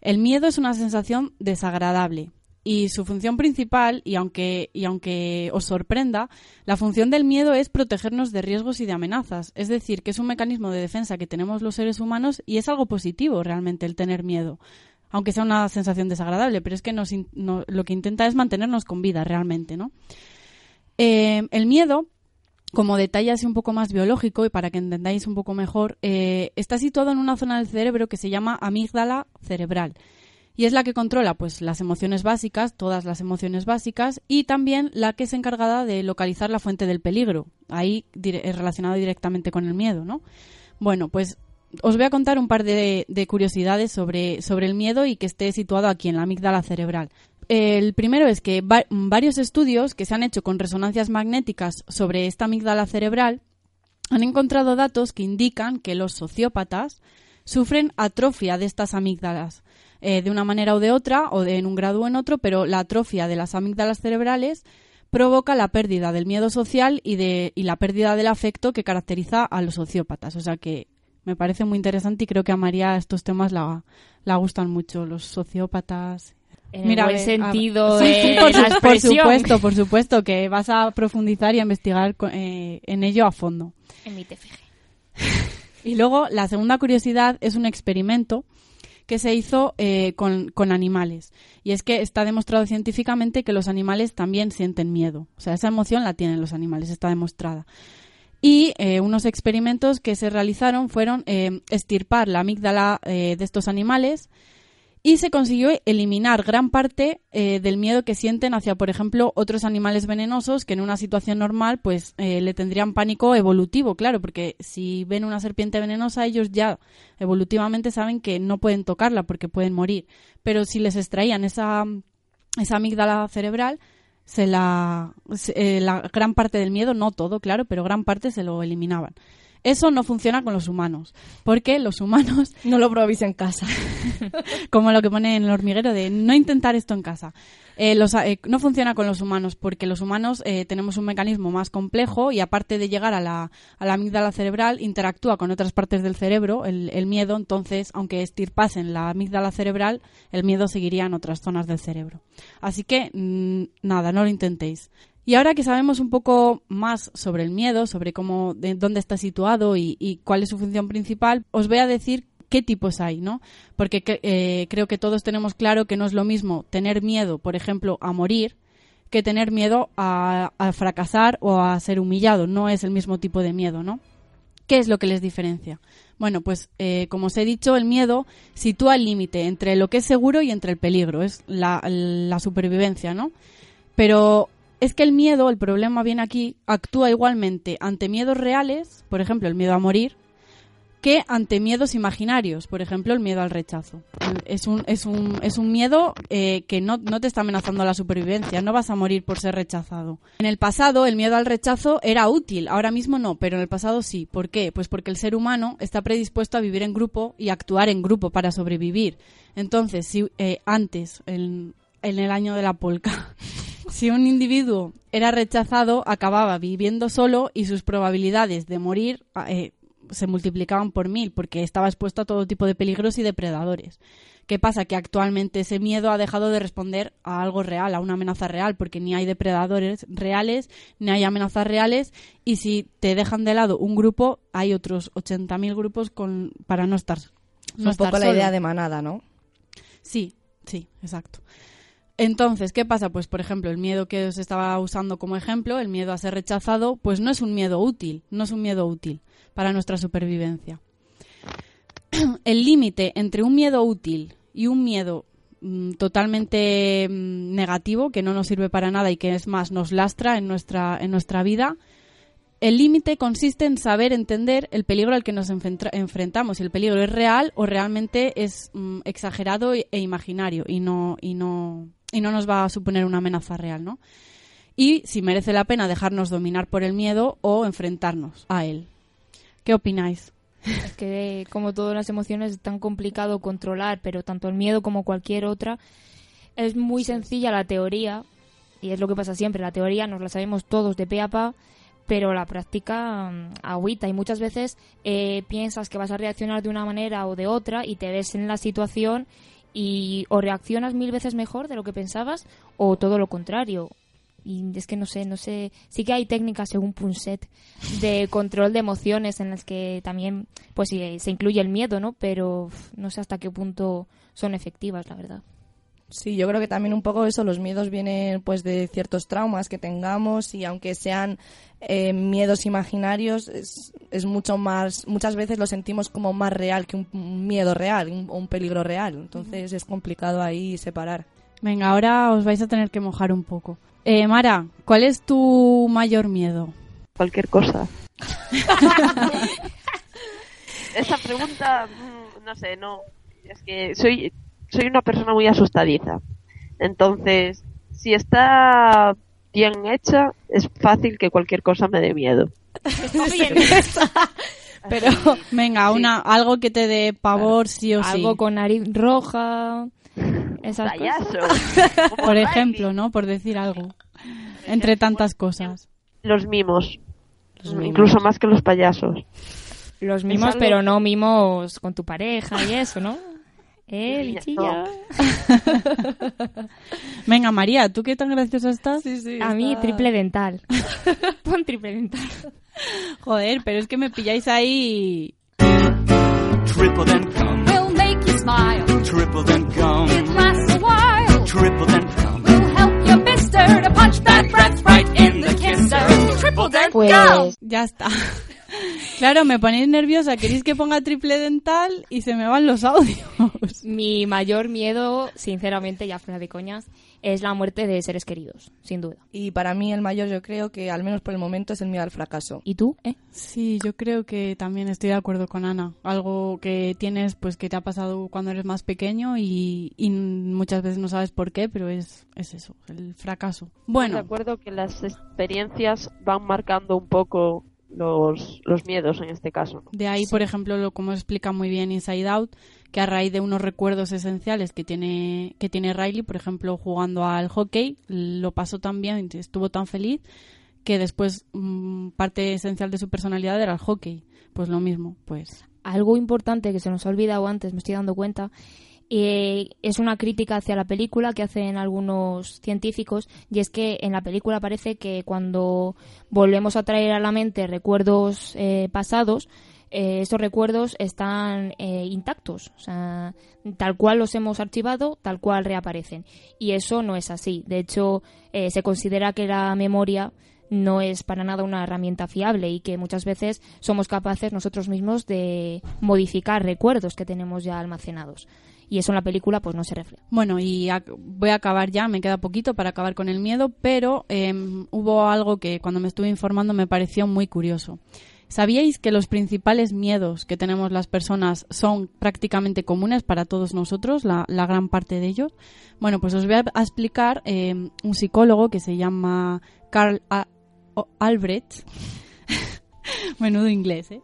El miedo es una sensación desagradable y su función principal, y aunque, y aunque os sorprenda, la función del miedo es protegernos de riesgos y de amenazas. Es decir, que es un mecanismo de defensa que tenemos los seres humanos y es algo positivo realmente el tener miedo aunque sea una sensación desagradable, pero es que nos, lo que intenta es mantenernos con vida realmente, ¿no? Eh, el miedo, como detalle así un poco más biológico y para que entendáis un poco mejor, eh, está situado en una zona del cerebro que se llama amígdala cerebral y es la que controla pues las emociones básicas, todas las emociones básicas y también la que es encargada de localizar la fuente del peligro. Ahí es relacionado directamente con el miedo, ¿no? Bueno, pues os voy a contar un par de, de, curiosidades sobre, sobre el miedo y que esté situado aquí en la amígdala cerebral. El primero es que varios estudios que se han hecho con resonancias magnéticas sobre esta amígdala cerebral han encontrado datos que indican que los sociópatas sufren atrofia de estas amígdalas. Eh, de una manera o de otra, o de, en un grado o en otro, pero la atrofia de las amígdalas cerebrales provoca la pérdida del miedo social y, de, y la pérdida del afecto que caracteriza a los sociópatas. O sea que me parece muy interesante y creo que a María estos temas la, la gustan mucho, los sociópatas en Mira, el buen sentido por, supuesto, por supuesto, que vas a profundizar y a investigar eh, en ello a fondo. En mi TFG. y luego, la segunda curiosidad es un experimento que se hizo eh, con, con, animales. Y es que está demostrado científicamente que los animales también sienten miedo. O sea, esa emoción la tienen los animales, está demostrada. Y eh, unos experimentos que se realizaron fueron estirpar la amígdala de estos animales, y se consiguió eliminar gran parte eh, del miedo que sienten hacia, por ejemplo, otros animales venenosos que en una situación normal pues eh, le tendrían pánico evolutivo, claro, porque si ven una serpiente venenosa ellos ya evolutivamente saben que no pueden tocarla porque pueden morir, pero si les extraían esa, esa amígdala cerebral, se la, eh, la gran parte del miedo, no todo, claro, pero gran parte se lo eliminaban. Eso no funciona con los humanos, porque los humanos... No lo probéis en casa. como lo que pone en el hormiguero de no intentar esto en casa. Eh, eh, no funciona con los humanos porque los humanos eh, tenemos un mecanismo más complejo y aparte de llegar a la, a la amígdala cerebral, interactúa con otras partes del cerebro, el, el miedo, entonces, aunque estirpasen la amígdala cerebral, el miedo seguiría en otras zonas del cerebro. Así que, mm, nada, no lo intentéis. Y ahora que sabemos un poco más sobre el miedo, sobre cómo, de dónde está situado y, cuál es su función principal, os voy a decir qué tipos hay, ¿no? Porque eh, creo que todos tenemos claro que no es lo mismo tener miedo, por ejemplo, a morir, que tener miedo a, fracasar o a ser humillado. No es el mismo tipo de miedo, ¿no? ¿Qué es lo que les diferencia? Bueno, pues eh, como os he dicho, el miedo sitúa el límite entre lo que es seguro y entre el peligro, es la, la supervivencia, ¿no? Pero es que el miedo, el problema viene aquí, actúa igualmente ante miedos reales, por ejemplo, el miedo a morir, que ante miedos imaginarios, por ejemplo, el miedo al rechazo. Es un, es un, es un miedo eh, que no, no, te está amenazando la supervivencia, no vas a morir por ser rechazado. En el pasado el miedo al rechazo era útil, ahora mismo no, pero en el pasado sí. ¿Por qué? Pues porque el ser humano está predispuesto a vivir en grupo y actuar en grupo para sobrevivir. Entonces, si eh, antes, en, en el año de la polca, si un individuo era rechazado, acababa viviendo solo y sus probabilidades de morir eh, se multiplicaban por mil porque estaba expuesto a todo tipo de peligros y depredadores. ¿Qué pasa? Que actualmente ese miedo ha dejado de responder a algo real, a una amenaza real, porque ni hay depredadores reales, ni hay amenazas reales, y si te dejan de lado un grupo, hay otros 80.000 grupos con, para no estar. No un poco estar la solo. idea de manada, ¿no? Sí, sí, exacto. Entonces, ¿qué pasa? Pues, por ejemplo, el miedo que os estaba usando como ejemplo, el miedo a ser rechazado, pues no es un miedo útil, no es un miedo útil para nuestra supervivencia. El límite entre un miedo útil y un miedo mm, totalmente mm, negativo, que no nos sirve para nada y que es más nos lastra en nuestra, en nuestra vida, el límite consiste en saber entender el peligro al que nos enfrentamos. Si el peligro es real o realmente es mm, exagerado e imaginario y no, y, no, y no nos va a suponer una amenaza real, ¿no? Y si merece la pena dejarnos dominar por el miedo o enfrentarnos a él. ¿Qué opináis? Es que como todas las emociones es tan complicado controlar, pero tanto el miedo como cualquier otra, es muy sencilla la teoría, y es lo que pasa siempre, la teoría nos la sabemos todos de pe a pa, pero la práctica mm, agüita y muchas veces eh, piensas que vas a reaccionar de una manera o de otra y te ves en la situación y o reaccionas mil veces mejor de lo que pensabas o todo lo contrario. Y es que no sé, no sé, sí que hay técnicas según Punset de control de emociones en las que también pues sí, se incluye el miedo, ¿no? Pero no sé hasta qué punto son efectivas, la verdad. Sí, yo creo que también un poco eso, los miedos vienen pues de ciertos traumas que tengamos y aunque sean eh, miedos imaginarios, es, es mucho más, muchas veces lo sentimos como más real que un, un miedo real, un, un peligro real. Entonces es complicado ahí separar. Venga, ahora os vais a tener que mojar un poco. Eh, Mara, ¿cuál es tu mayor miedo? Cualquier cosa. Esa pregunta, mm, no sé, no. Es que soy, soy una persona muy asustadiza. Entonces, si está bien hecha, es fácil que cualquier cosa me dé miedo. Pero venga, una algo que te dé pavor sí o sí. Algo con nariz roja, esas Payaso. cosas. Por ejemplo, ¿no? Por decir algo. Entre tantas cosas. Los mimos. mimos. Incluso más que los payasos. Los mimos, pero no mimos con tu pareja y eso, ¿no? Eh, bichillo. Venga, María, ¿tú qué tan graciosa estás? A mí triple dental. Pon triple dental. Joder, pero es que me pilláis ahí. Triple then come. We'll make you smile. Triple then come. It lasts a while. Triple then come. We'll help you, mister, to punch that breath right in the kisser. Triple dent Pues. Ya está. Claro, me ponéis nerviosa. Queréis que ponga triple dental y se me van los audios. Mi mayor miedo, sinceramente, ya fuera de coñas, es la muerte de seres queridos, sin duda. Y para mí el mayor yo creo que al menos por el momento es el miedo al fracaso. ¿Y tú? ¿Eh? Sí, yo creo que también estoy de acuerdo con Ana. Algo que tienes, pues que te ha pasado cuando eres más pequeño y, y muchas veces no sabes por qué, pero es, es eso, el fracaso. De Bueno, acuerdo que las experiencias van marcando un poco los, los miedos en este caso. ¿no? de ahí, por ejemplo, lo como explica muy bien Inside Out, que a raíz de unos recuerdos esenciales que tiene, que tiene Riley, por ejemplo, jugando al hockey, lo pasó tan bien, estuvo tan feliz, que después mm, parte esencial de su personalidad era el hockey. Pues lo mismo, pues Algo importante que se nos ha olvidado antes, me estoy dando cuenta, eh, es una crítica hacia la película que hacen algunos científicos y es que en la película parece que cuando volvemos a traer a la mente recuerdos eh, pasados, eh, estos recuerdos están eh, intactos, o sea, tal cual los hemos archivado, tal cual reaparecen. Y eso no es así. De hecho, eh, se considera que la memoria no es para nada una herramienta fiable y que muchas veces somos capaces nosotros mismos de modificar recuerdos que tenemos ya almacenados. Y eso en la película pues no se refleja. Bueno, y voy a acabar ya, me queda poquito para acabar con el miedo, pero em, hubo algo que cuando me estuve informando me pareció muy curioso. ¿Sabíais que los principales miedos que tenemos las personas son prácticamente comunes para todos nosotros, la, gran parte de ellos? Bueno, pues os voy a, explicar em, un psicólogo que se llama Carl Albrecht. Menudo inglés, ¿eh?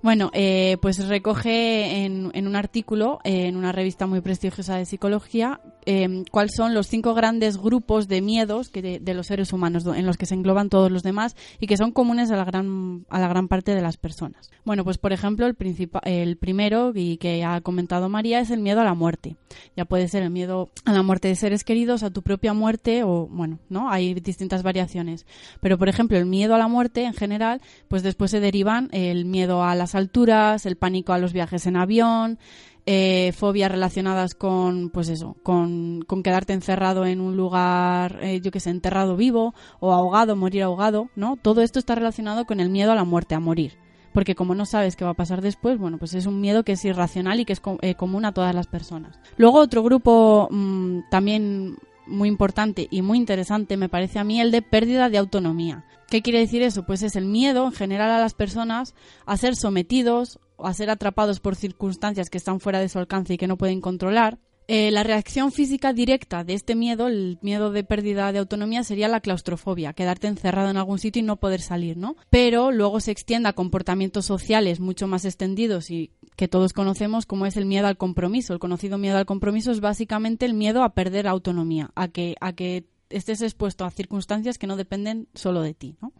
Bueno, eh, pues recoge en, un artículo, en una revista muy prestigiosa de psicología, eh, cuáles son los cinco grandes grupos de miedos que de, los seres humanos, en los que se engloban todos los demás y que son comunes a la gran, a la gran parte de las personas. Bueno, pues por ejemplo, el, el primero y que ha comentado María es el miedo a la muerte. Ya puede ser el miedo a la muerte de seres queridos, a tu propia muerte o, bueno, ¿no? Hay distintas variaciones. Pero, por ejemplo, el miedo a la muerte en general, pues después se derivan el miedo a alturas, el pánico a los viajes en avión, eh, fobias relacionadas con, pues eso, con, con quedarte encerrado en un lugar, eh, yo que sé, enterrado vivo o ahogado, morir ahogado, ¿no? Todo esto está relacionado con el miedo a la muerte, a morir. Porque como no sabes qué va a pasar después, bueno, pues es un miedo que es irracional y que es eh, común a todas las personas. Luego otro grupo mm, también muy importante y muy interesante me parece a mí el de pérdida de autonomía. ¿Qué quiere decir eso? Pues es el miedo en general a las personas a ser sometidos o a ser atrapados por circunstancias que están fuera de su alcance y que no pueden controlar. Eh, la reacción física directa de este miedo, el miedo de pérdida de autonomía, sería la claustrofobia, quedarte encerrado en algún sitio y no poder salir, ¿no? Pero luego se extiende a comportamientos sociales mucho más extendidos y que todos conocemos, como es el miedo al compromiso. El conocido miedo al compromiso es básicamente el miedo a perder autonomía, a que, a que estés expuesto a circunstancias que no dependen solo de ti, ¿no?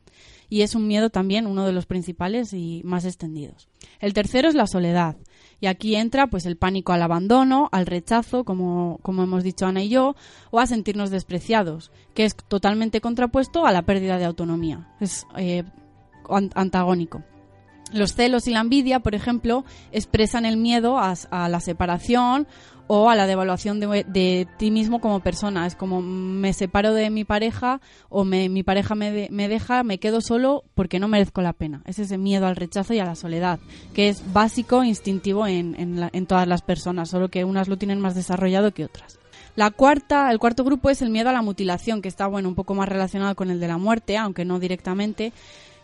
Y es un miedo también uno de los principales y más extendidos. El tercero es la soledad. Y aquí entra pues el pánico al abandono, al rechazo, como, como hemos dicho Ana y yo, o a sentirnos despreciados, que es totalmente contrapuesto a la pérdida de autonomía. Es eh, an- antagónico. Los celos y la envidia, por ejemplo, expresan el miedo a, a la separación o a la devaluación de, de ti mismo como persona. Es como me separo de mi pareja o me- mi pareja me, de- me deja, me quedo solo porque no merezco la pena. Es ese miedo al rechazo y a la soledad, que es básico, instintivo en, la- en todas las personas, solo que unas lo tienen más desarrollado que otras. La cuarta, el cuarto grupo es el miedo a la mutilación, que está bueno un poco más relacionado con el de la muerte, aunque no directamente,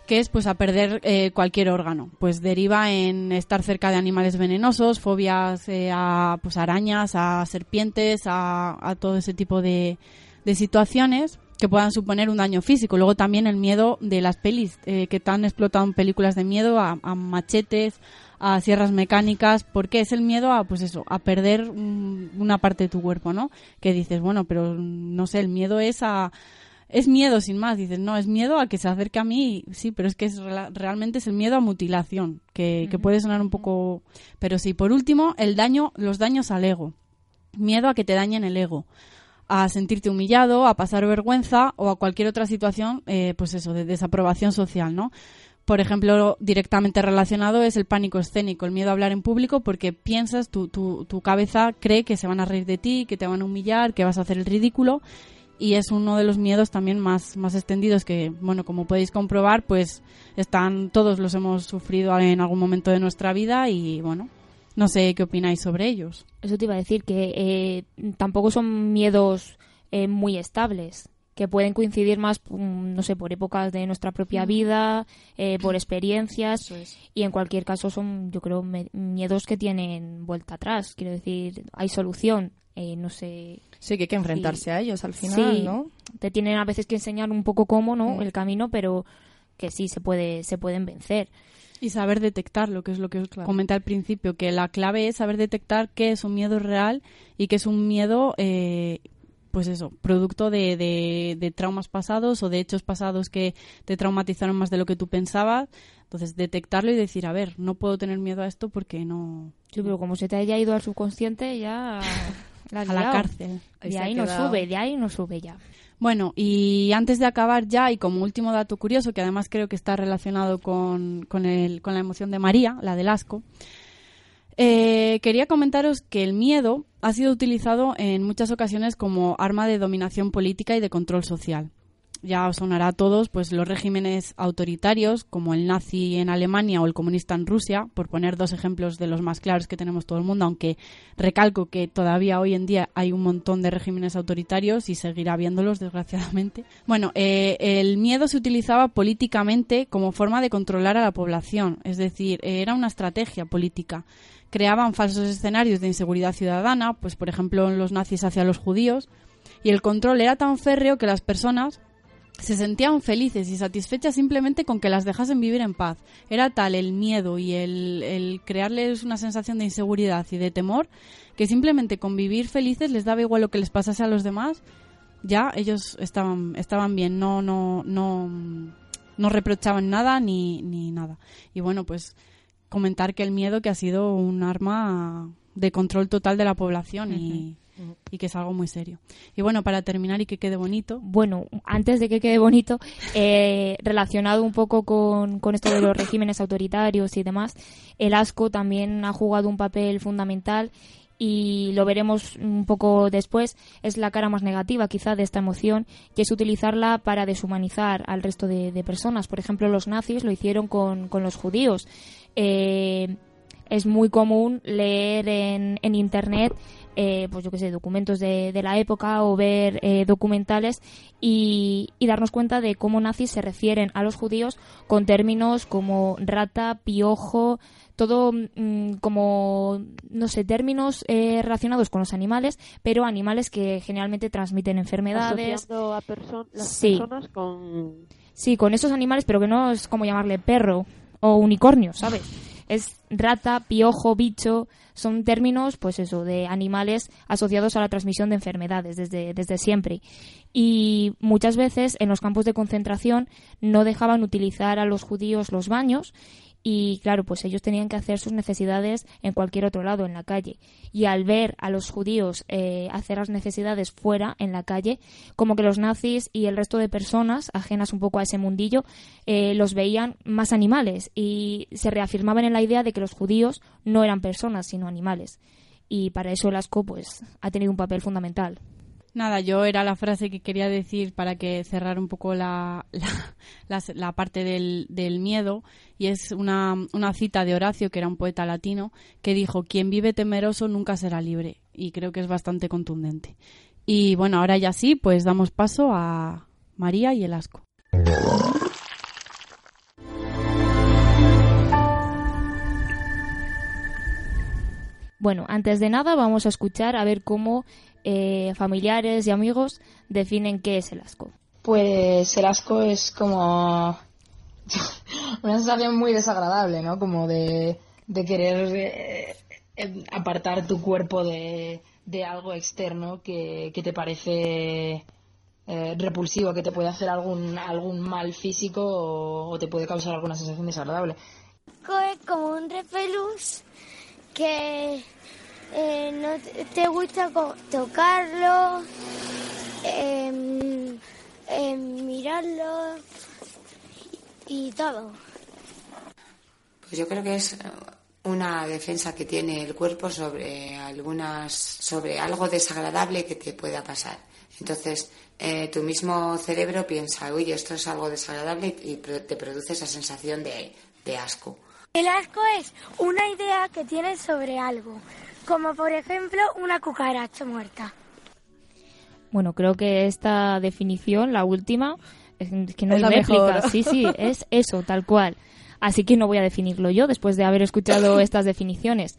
que es pues a perder eh, cualquier órgano. Pues deriva en estar cerca de animales venenosos, fobias eh, a pues arañas, a serpientes, a, a todo ese tipo de, de situaciones que puedan suponer un daño físico. Luego también el miedo de las pelis, eh, que tan explotado en películas de miedo, a, a machetes, a sierras mecánicas, porque es el miedo a, pues eso, a perder mm, una parte de tu cuerpo, ¿no? Que dices, bueno, pero no sé, el miedo es a, es miedo sin más, dices, no, es miedo a que se acerque a mí, sí, pero es que es realmente es el miedo a mutilación, que, que puede sonar un poco, pero sí, por último, el daño, los daños al ego, miedo a que te dañen el ego, a sentirte humillado, a pasar vergüenza o a cualquier otra situación, eh, pues eso, de desaprobación social, ¿no? Por ejemplo, directamente relacionado es el pánico escénico, el miedo a hablar en público porque piensas, tu, tu, tu cabeza cree que se van a reír de ti, que te van a humillar, que vas a hacer el ridículo y es uno de los miedos también más, más extendidos que, bueno, como podéis comprobar, pues están, todos los hemos sufrido en algún momento de nuestra vida y, bueno, no sé qué opináis sobre ellos. Eso te iba a decir, que eh, tampoco son miedos eh, muy estables, que pueden coincidir más, mm, no sé, por épocas de nuestra propia vida, eh, por experiencias, y en cualquier caso son, yo creo, miedos que tienen vuelta atrás. Quiero decir, hay solución. eh, no sé. Sí, que hay que enfrentarse Sí. a ellos al final, Sí, ¿no? Te tienen a veces que enseñar un poco cómo, ¿no? Mm. El camino, pero que sí se puede, se pueden vencer. Y saber detectarlo, que es lo que os comenté al principio, que la clave es saber detectar qué es un miedo real y qué es un miedo, eh, pues eso, producto de, de- de traumas pasados o de hechos pasados que te traumatizaron más de lo que tú pensabas. Entonces, detectarlo y decir, a ver, no puedo tener miedo a esto porque no... Sí, pero como se te haya ido al subconsciente, ya... La a la cárcel. De ahí no sube, de ahí no sube ya. Bueno, y antes de acabar ya, y como último dato curioso, que además creo que está relacionado con, con, el- con la emoción de María, la del asco, eh, quería comentaros que el miedo ha sido utilizado en muchas ocasiones como arma de dominación política y de control social. Ya os sonará a todos pues los regímenes autoritarios como el nazi en Alemania o el comunista en Rusia, por poner dos ejemplos de los más claros que tenemos todo el mundo, aunque recalco que todavía hoy en día hay un montón de regímenes autoritarios y seguirá habiéndolos desgraciadamente. Bueno, eh, el miedo se utilizaba políticamente como forma de controlar a la población, es decir, era una estrategia política creaban falsos escenarios de inseguridad ciudadana, pues por ejemplo los nazis hacia los judíos, y el control era tan férreo que las personas se sentían felices y satisfechas simplemente con que las dejasen vivir en paz. Era tal el miedo y el, el crearles una sensación de inseguridad y de temor que simplemente con vivir felices les daba igual lo que les pasase a los demás, ya ellos estaban, estaban bien, no, no, no, no reprochaban nada ni, ni nada. Y bueno, pues comentar que el miedo que ha sido un arma de control total de la población y y que es algo muy serio. Y bueno, para terminar y que quede bonito. Bueno, antes de que quede bonito, eh, relacionado un poco con, con esto de los regímenes autoritarios y demás, el asco también ha jugado un papel fundamental y lo veremos un poco después, es la cara más negativa quizá de esta emoción, que es utilizarla para deshumanizar al resto de, personas. Por ejemplo, los nazis lo hicieron con, con los judíos. Eh, es muy común leer en, en Internet eh, pues yo que sé, documentos de, de la época o ver eh, documentales y, darnos cuenta de cómo nazis se refieren a los judíos con términos como rata, piojo, todo mm, como, no sé, términos eh, relacionados con los animales, pero animales que generalmente transmiten enfermedades. a las personas con... Sí, con esos animales, pero que no es como llamarle perro o unicornio, ¿sabes? Es rata, piojo, bicho, son términos, pues eso, de animales asociados a la transmisión de enfermedades desde, desde siempre. Y muchas veces en los campos de concentración no dejaban utilizar a los judíos los baños y claro, pues ellos tenían que hacer sus necesidades en cualquier otro lado, en la calle. Y al ver a los judíos eh, hacer las necesidades fuera, en la calle, como que los nazis y el resto de personas, ajenas un poco a ese mundillo, eh, los veían más animales y se reafirmaban en la idea de que los judíos no eran personas, sino animales. Y para eso el asco pues, ha tenido un papel fundamental. Nada, yo era la frase que quería decir para que cerrar un poco la, la, parte del, del, miedo, y es una, una cita de Horacio, que era un poeta latino, que dijo, quien vive temeroso nunca será libre, y creo que es bastante contundente. Y bueno, ahora ya sí, pues damos paso a María y el asco. Bueno, antes de nada vamos a escuchar a ver cómo eh, familiares y amigos definen qué es el asco. Pues el asco es como una sensación muy desagradable, ¿no? Como de, querer eh, em, apartar tu cuerpo de, algo externo que, te parece eh, repulsivo, que te puede hacer algún, algún mal físico o, te puede causar alguna sensación desagradable. Es como un repelús que eh, no te gusta tocarlo, em, em, mirarlo y todo. Pues yo creo que es una defensa que tiene el cuerpo sobre algunas, sobre algo desagradable que te pueda pasar. Entonces, eh, tu mismo cerebro piensa, uy, esto es algo desagradable y te produce esa sensación de, de asco. El asco es una idea que tienes sobre algo como por ejemplo una cucaracha muerta. Bueno, creo que esta definición, la última, es que no hay réplica. Sí, sí, es eso, tal cual. Así que no voy a definirlo yo después de haber escuchado estas definiciones.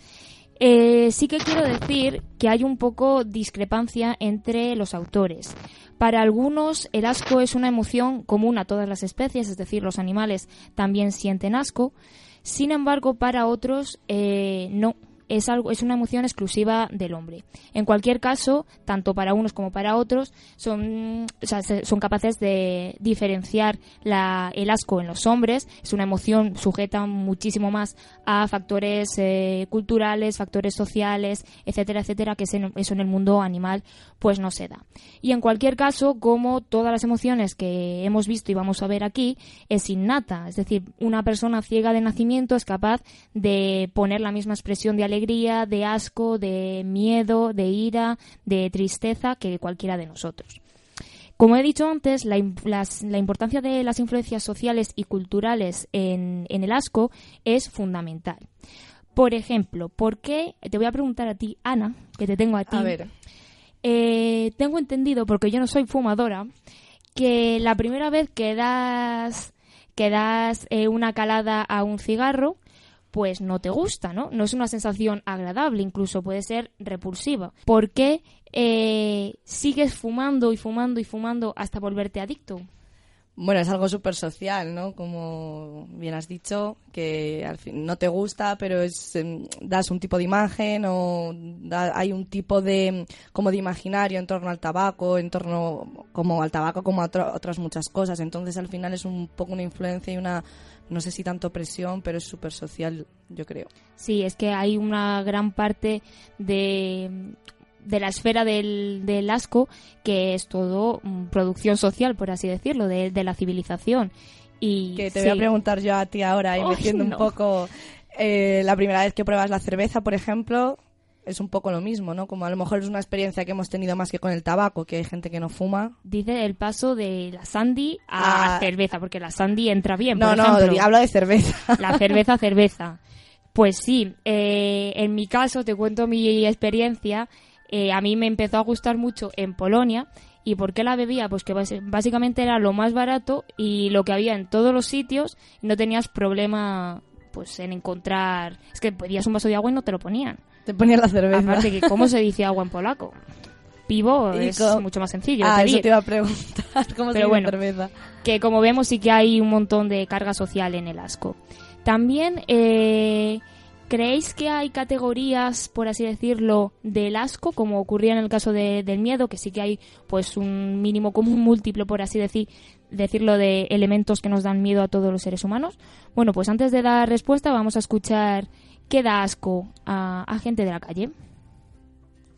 Eh, sí que quiero decir que hay un poco discrepancia entre los autores. Para algunos el asco es una emoción común a todas las especies, es decir, los animales también sienten asco. Sin embargo, para otros eh, no es, algo, es una emoción exclusiva del hombre. En cualquier caso, tanto para unos como para otros, son, son capaces de diferenciar la, el asco en los hombres. Es una emoción sujeta muchísimo más a factores eh, culturales, factores sociales, etcétera, etcétera, que eso en el mundo animal pues no se da. Y en cualquier caso, como todas las emociones que hemos visto y vamos a ver aquí, es innata. Es decir, una persona ciega de nacimiento es capaz de poner la misma expresión de alegría alegría, de asco, de miedo, de ira, de tristeza que cualquiera de nosotros. Como he dicho antes, la, importancia de las influencias sociales y culturales en, el asco es fundamental. Por ejemplo, ¿por qué? Te voy a preguntar a ti, Ana, que te tengo a ti. A ver. Eh, tengo entendido, porque yo no soy fumadora, que la primera vez que das, que das eh, una calada a un cigarro, pues no te gusta, ¿no? No es una sensación agradable, incluso puede ser repulsiva. ¿Por qué eh, sigues fumando y fumando y fumando hasta volverte adicto? Bueno, es algo súper social, ¿no? Como bien has dicho, que al fin no te gusta, pero es em, das un tipo de imagen o da- hay un tipo de como de imaginario en torno al tabaco, en torno como al tabaco como a otras muchas cosas. Entonces al final es un poco una influencia y una no sé si tanto presión, pero es súper social, yo creo. Sí, es que hay una gran parte de, de la esfera del, del asco que es todo mm, producción social, por así decirlo, de, de la civilización. Y Que te sí. voy a preguntar yo a ti ahora, y Ay, metiendo no. un poco eh, la primera vez que pruebas la cerveza, por ejemplo, es un poco lo mismo, ¿no? Como a lo mejor es una experiencia que hemos tenido más que con el tabaco, que hay gente que no fuma. Dice el paso de la Sandy a Ah. cerveza, porque la Sandy entra bien. No, por no, ejemplo. hablo de cerveza. La cerveza, cerveza. Pues sí, eh, en mi caso, te cuento mi experiencia, eh, a mí me empezó a gustar mucho en Polonia. ¿Y por qué la bebía? Pues que básicamente era lo más barato y lo que había en todos los sitios no tenías problema pues en encontrar... Es que pedías un vaso de agua y no te lo ponían. Te ponían la cerveza. Aparte que, ¿cómo se dice agua en polaco? Pivo es mucho más sencillo. Ah, eso te iba a preguntar. ¿Cómo se Pero dice bueno, cerveza? que como vemos sí que hay un montón de carga social en el asco. También, eh, ¿creéis que hay categorías, por así decirlo, del asco, como ocurría en el caso de- del miedo, que sí que hay pues un mínimo común múltiplo, por así decir, decirlo, de elementos que nos dan miedo a todos los seres humanos? Bueno, pues antes de dar respuesta vamos a escuchar qué da asco a, a gente de la calle.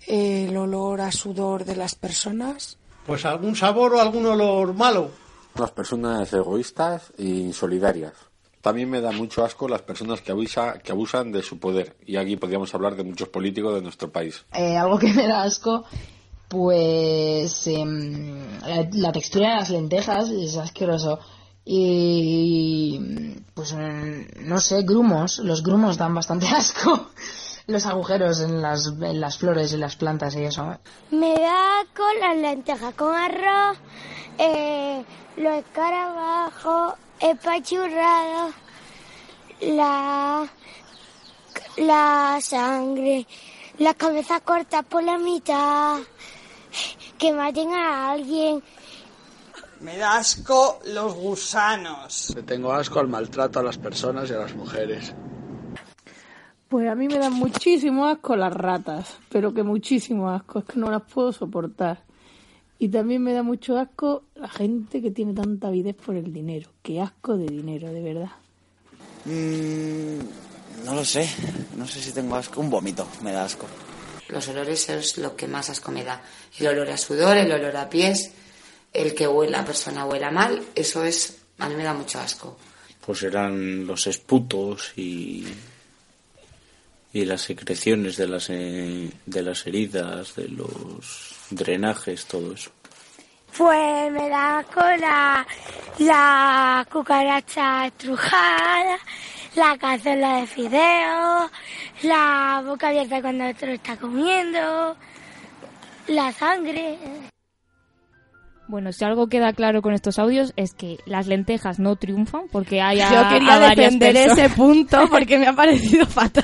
El olor a sudor de las personas. Pues algún sabor o algún olor malo. Las personas egoístas e insolidarias. También me da mucho asco las personas que, abusa- que abusan de su poder. Y aquí podríamos hablar de muchos políticos de nuestro país. Eh, algo que me da asco, pues em, la, la textura de las lentejas es asqueroso. Y pues no sé, grumos, los grumos dan bastante asco. Los agujeros en las, en las flores y las plantas y eso. Me da con las lentejas con arroz, eh, los escarabajos, espachurrados, la, la sangre, las cabezas cortas por la mitad, que maten a alguien. Me da asco los gusanos. Le tengo asco al maltrato a las personas y a las mujeres. Pues a mí me dan muchísimo asco las ratas, pero que muchísimo asco, es que no las puedo soportar. Y también me da mucho asco la gente que tiene tanta avidez por el dinero. Qué asco de dinero, de verdad. Mm, no lo sé. No sé si tengo asco. Un vómito me da asco. Los olores es lo que más asco me da. El olor a sudor, el olor a pies, el que huela, la persona huela mal, eso es, a mí me da mucho asco. Pues eran los esputos y, y las secreciones de las, eh, de las heridas, de los drenajes, todo eso. Pues me da con la, la cucaracha estrujada, la cazuela de fideo, la boca abierta cuando otro está comiendo, la sangre. Bueno, si algo queda claro con estos audios es que las lentejas no triunfan porque hay a, Yo quería a defender personas- ese punto porque me ha parecido fatal.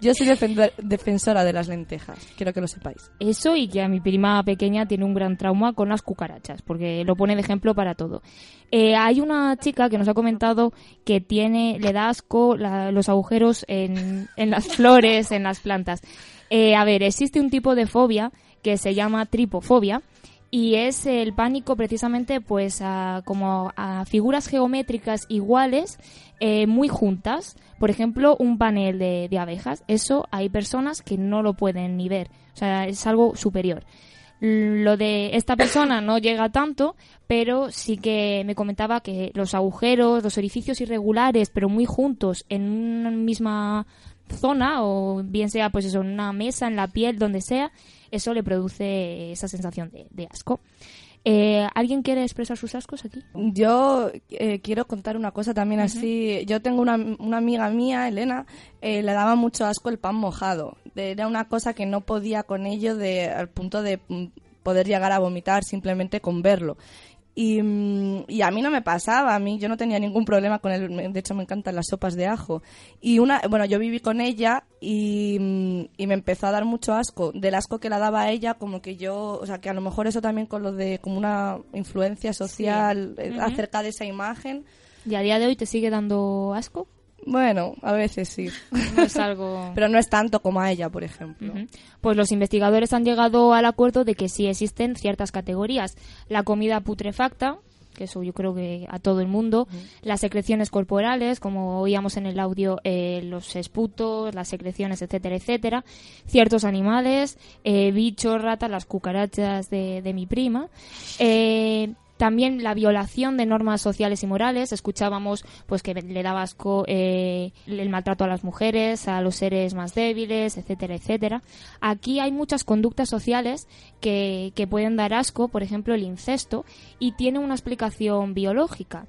Yo soy defender- defensora de las lentejas, quiero que lo sepáis. Eso y que a mi prima pequeña tiene un gran trauma con las cucarachas, porque lo pone de ejemplo para todo. Eh, hay una chica que nos ha comentado que tiene, le da asco la- los agujeros en, en las flores, en las plantas. Eh, a ver, existe un tipo de fobia que se llama tripofobia y es el pánico precisamente pues a, como a figuras geométricas iguales eh, muy juntas. Por ejemplo un panel de, de abejas. Eso hay personas que no lo pueden ni ver. O sea es algo superior. Lo de esta persona no llega tanto, pero sí que me comentaba que los agujeros, los orificios irregulares, pero muy juntos en una misma zona, o bien sea pues eso, en una mesa, en la piel, donde sea, eso le produce esa sensación de, de asco. Eh, ¿Alguien quiere expresar sus ascos aquí? Yo eh, quiero contar una cosa también así. Yo tengo una, una amiga mía, Elena, eh, le daba mucho asco el pan mojado. Era una cosa que no podía con ello de, al punto de mm, poder llegar a vomitar simplemente con verlo. Y, mm, y a mí no me pasaba, a mí yo no tenía ningún problema con él, de hecho me encantan las sopas de ajo. Y una, bueno, yo viví con ella y, mm, y me empezó a dar mucho asco, del asco que la daba a ella, como que yo, o sea, que a lo mejor eso también con lo de como una influencia social eh, Ujú. acerca de esa imagen. ¿Y a día de hoy te sigue dando asco? Bueno, a veces sí. No es algo... Pero no es tanto como a ella, por ejemplo. Pues los investigadores han llegado al acuerdo de que sí existen ciertas categorías. La comida putrefacta, que eso yo creo que a todo el mundo, las secreciones corporales, como oíamos en el audio, eh, los esputos, las secreciones, etcétera, etcétera, ciertos animales, eh, bichos, ratas, las cucarachas de, de mi prima, eh, también la violación de normas sociales y morales. Escuchábamos pues que le daba asco eh, el maltrato a las mujeres, a los seres más débiles, etcétera, etcétera. Aquí hay muchas conductas sociales que, que pueden dar asco, por ejemplo el incesto, y tiene una explicación biológica.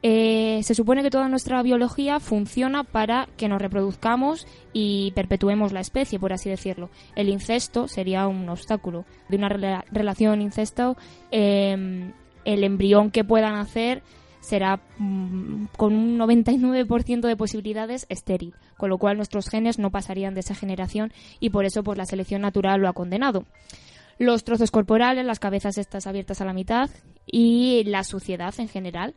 Eh, se supone que toda nuestra biología funciona para que nos reproduzcamos y perpetuemos la especie, por así decirlo. El incesto sería un obstáculo. De una rela- relación incesto, eh, el embrión que puedan hacer será mm, con un 99% de posibilidades estéril, con lo cual nuestros genes no pasarían de esa generación y por eso pues la selección natural lo ha condenado. Los trozos corporales, las cabezas estas abiertas a la mitad y la suciedad en general.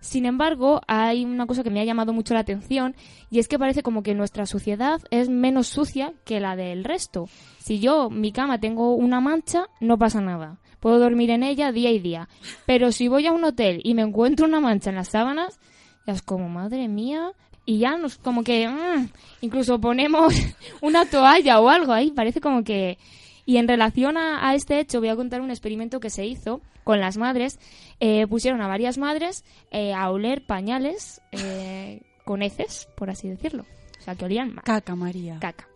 Sin embargo, hay una cosa que me ha llamado mucho la atención y es que parece como que nuestra suciedad es menos sucia que la del resto. Si yo, mi cama, tengo una mancha, no pasa nada. Puedo dormir en ella día y día. Pero si voy a un hotel y me encuentro una mancha en las sábanas, ya es como, madre mía. Y ya nos, como que, mm, incluso ponemos una toalla o algo ahí. Parece como que... Y en relación a, a este hecho, voy a contar un experimento que se hizo con las madres. Eh, pusieron a varias madres eh, a oler pañales eh, con heces, por así decirlo. O sea, que olían mal. Caca, María. Caca.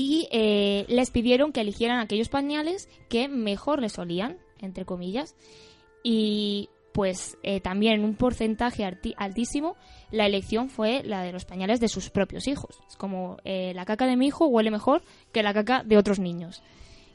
Y eh, les pidieron que eligieran aquellos pañales que mejor les olían, entre comillas. Y pues eh, también en un porcentaje altísimo la elección fue la de los pañales de sus propios hijos. Es como eh, la caca de mi hijo huele mejor que la caca de otros niños.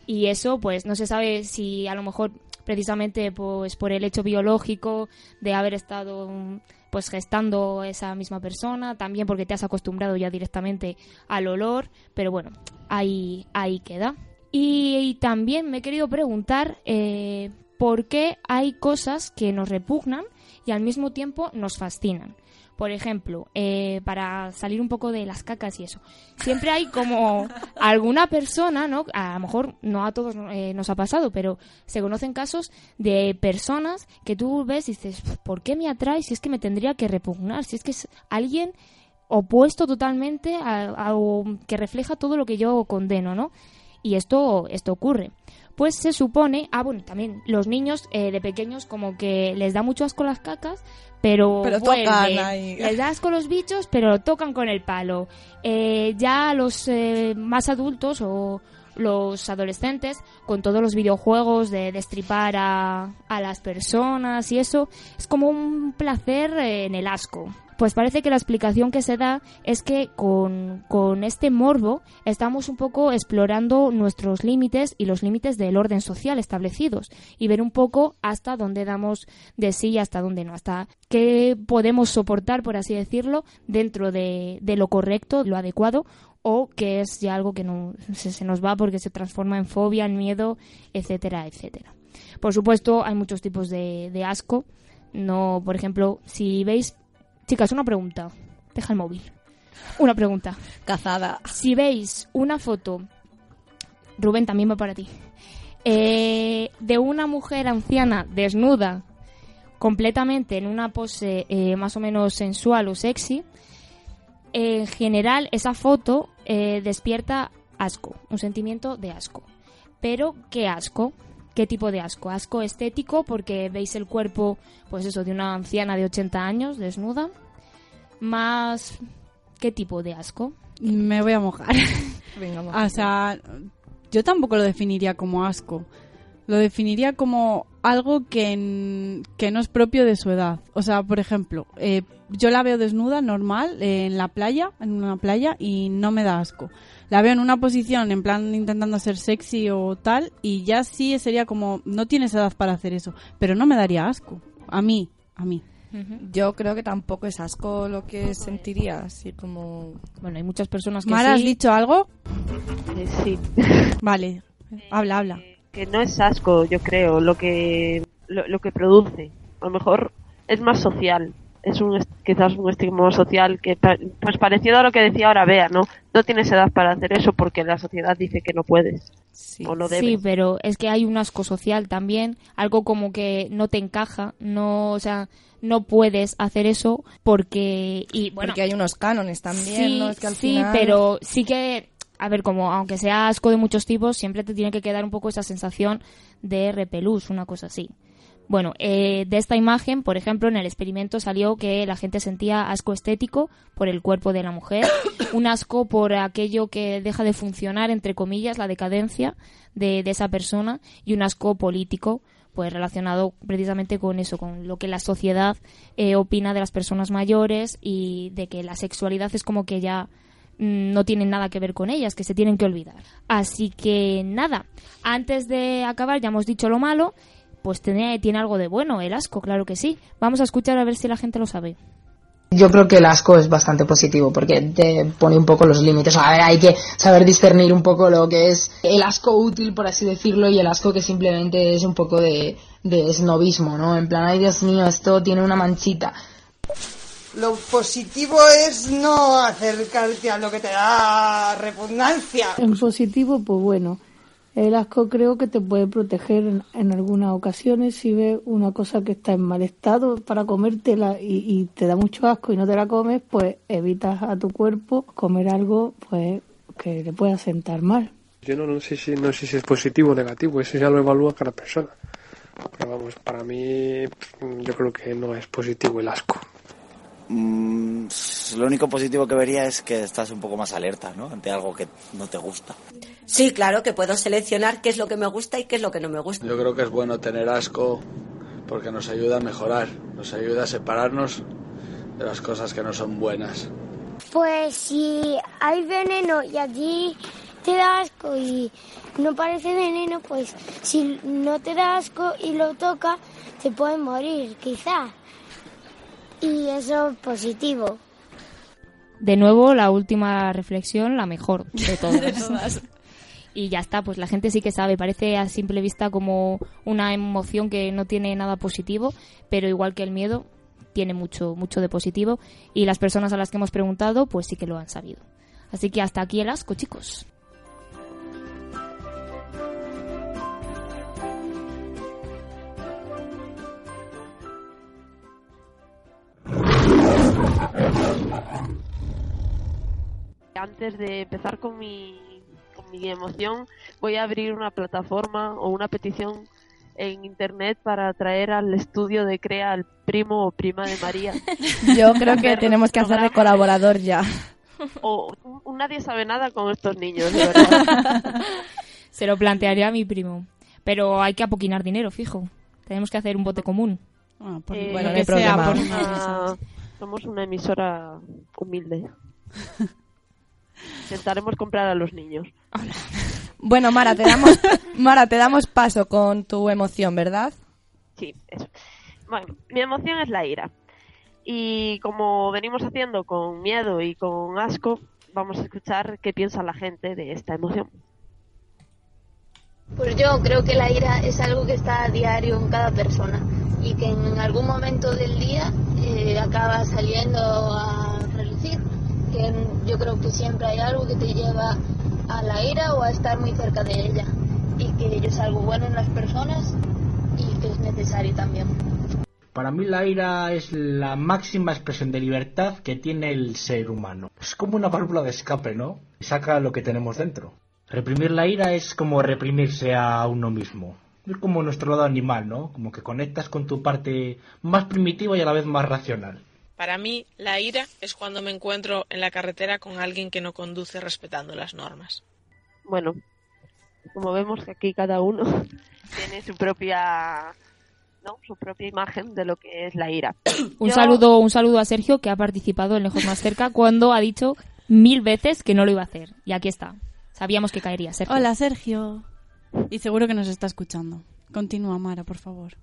Y eso pues no se sabe si a lo mejor precisamente pues por el hecho biológico de haber estado pues gestando esa misma persona, también porque te has acostumbrado ya directamente al olor, pero bueno, ahí, ahí queda. Y, y también me he querido preguntar eh, por qué hay cosas que nos repugnan y al mismo tiempo nos fascinan. Por ejemplo, eh, para salir un poco de las cacas y eso, siempre hay como alguna persona, ¿no? A lo mejor no a todos eh, nos ha pasado, pero se conocen casos de personas que tú ves y dices, ¿por qué me atrae si es que me tendría que repugnar? Si es que es alguien opuesto totalmente a, que refleja todo lo que yo condeno, ¿no? Y esto, esto ocurre. Pues se supone, ah, bueno, también los niños eh, de pequeños como que les da mucho asco las cacas, pero, Pero tocan ahí. Les da asco los bichos, pero lo tocan con el palo. Eh, ya los eh, más adultos o los adolescentes, con todos los videojuegos de destripar a, a las personas y eso, es como un placer eh, en el asco. Pues parece que la explicación que se da es que con, con este morbo estamos un poco explorando nuestros límites y los límites del orden social establecidos y ver un poco hasta dónde damos de sí y hasta dónde no, hasta qué podemos soportar, por así decirlo, dentro de, de lo correcto, lo adecuado o que es ya algo que no, se, se nos va porque se transforma en fobia, en miedo, etcétera, etcétera. Por supuesto, hay muchos tipos de, de asco. No, por ejemplo, si veis, chicas, una pregunta. Deja el móvil. Una pregunta. Cazada. Si veis una foto, Rubén también va para ti, eh, de una mujer anciana desnuda, completamente en una pose eh, más o menos sensual o sexy, en general esa foto eh, despierta asco, un sentimiento de asco. Pero, ¿qué asco? ¿Qué tipo de asco? Asco estético porque veis el cuerpo, pues eso, de una anciana de 80 años, desnuda. Más, ¿qué tipo de asco? Me voy a mojar. Venga, o sea, yo tampoco lo definiría como asco. Lo definiría como algo que, que no es propio de su edad. O sea, por ejemplo, eh, yo la veo desnuda, normal, eh, en la playa, en una playa, y no me da asco. La veo en una posición, en plan intentando ser sexy o tal, y ya sí sería como, no tienes edad para hacer eso, pero no me daría asco. A mí, a mí. Yo creo que tampoco es asco lo que sentiría, así como... Bueno, hay muchas personas que Mara, ¿has dicho algo? Eh, sí. Vale, habla, habla. que no es asco, yo creo, lo que lo, lo que produce. A lo mejor es más social. Es un quizás un estigma social que pues parecido a lo que decía ahora Bea, ¿no? No tienes edad para hacer eso porque la sociedad dice que no puedes o no debes. Sí, pero es que hay un asco social también, algo como que no te encaja, no, o sea, no puedes hacer eso porque y bueno, Porque hay unos cánones también, sí, ¿no? Es que al sí, final- pero sí que a ver, como aunque sea asco de muchos tipos, siempre te tiene que quedar un poco esa sensación de repelús, una cosa así. Bueno, eh, de esta imagen, por ejemplo, en el experimento salió que la gente sentía asco estético por el cuerpo de la mujer, un asco por aquello que deja de funcionar, entre comillas, la decadencia de, de esa persona, y un asco político, pues relacionado precisamente con eso, con lo que la sociedad eh, opina de las personas mayores y de que la sexualidad es como que ya mm, no tienen nada que ver con ellas, que se tienen que olvidar. Así que nada, antes de acabar ya hemos dicho lo malo, pues tiene, tiene algo de bueno, el asco, claro que sí. Vamos a escuchar a ver si la gente lo sabe. Yo creo que el asco es bastante positivo porque te pone un poco los límites. A ver, hay que saber discernir un poco lo que es el asco útil, por así decirlo, y el asco que simplemente es un poco de, de snobismo, ¿no? En plan, ay Dios mío, esto tiene una manchita. Lo positivo es no acercarte a lo que te da repugnancia. En positivo, pues bueno, el asco creo que te puede proteger en, en algunas ocasiones si ves una cosa que está en mal estado para comértela y, y te da mucho asco y no te la comes, pues evitas a tu cuerpo comer algo pues que le pueda sentar mal. Yo no, no sé si no sé si es positivo o negativo, eso ya lo evalúa cada persona. Pero vamos, para mí yo creo que no es positivo el asco. Mm, lo único positivo que vería es que estás un poco más alerta, ¿no? Ante algo que no te gusta. Sí, claro, que puedo seleccionar qué es lo que me gusta y qué es lo que no me gusta. Yo creo que es bueno tener asco porque nos ayuda a mejorar, nos ayuda a separarnos de las cosas que no son buenas. Pues si hay veneno y allí te da asco y no parece veneno, pues si no te da asco y lo toca, te puedes morir, quizá. Y eso es positivo. De nuevo, la última reflexión, la mejor de todas. De todas. Y ya está, pues la gente sí que sabe, parece a simple vista como una emoción que no tiene nada positivo, pero igual que el miedo, tiene mucho, mucho de positivo y las personas a las que hemos preguntado, pues sí que lo han sabido. Así que hasta aquí el asco, chicos. Antes de empezar con mi, con mi emoción, voy a abrir una plataforma o una petición en internet para traer al estudio de Crea al primo o prima de María. Yo creo que tenemos que los hacer de programas. colaborador ya. O un- nadie sabe nada con estos niños, de verdad. Se lo plantearía a mi primo. Pero hay que apoquinar dinero, fijo. Tenemos que hacer un bote común. Eh, Bueno, no que hay problema. sea por Por una-. Somos una emisora humilde. Intentaremos comprar a los niños. Bueno, Mara, te damos, Mara, te damos paso con tu emoción, ¿verdad? Sí, eso. Bueno, mi emoción es la ira. Y como venimos haciendo con miedo y con asco, vamos a escuchar qué piensa la gente de esta emoción. Pues yo creo que la ira es algo que está a diario en cada persona y que en algún momento del día eh, acaba saliendo a relucir. Que yo creo que siempre hay algo que te lleva a la ira o a estar muy cerca de ella y que es algo bueno en las personas y que es necesario también. Para mí la ira es la máxima expresión de libertad que tiene el ser humano. Es como una válvula de escape, ¿no? Saca lo que tenemos dentro. Reprimir la ira es como reprimirse a uno mismo. Es como nuestro lado animal, ¿no? Como que conectas con tu parte más primitiva y a la vez más racional. Para mí, la ira es cuando me encuentro en la carretera con alguien que no conduce respetando las normas. Bueno, como vemos que aquí cada uno tiene su propia ¿no? Su propia imagen de lo que es la ira. Un Yo- saludo, un saludo a Sergio que ha participado en Lejos Más Cerca cuando ha dicho mil veces que no lo iba a hacer. Y aquí está. Sabíamos que caería, Sergio. Hola, Sergio. Y seguro que nos está escuchando. Continúa, Mara, por favor.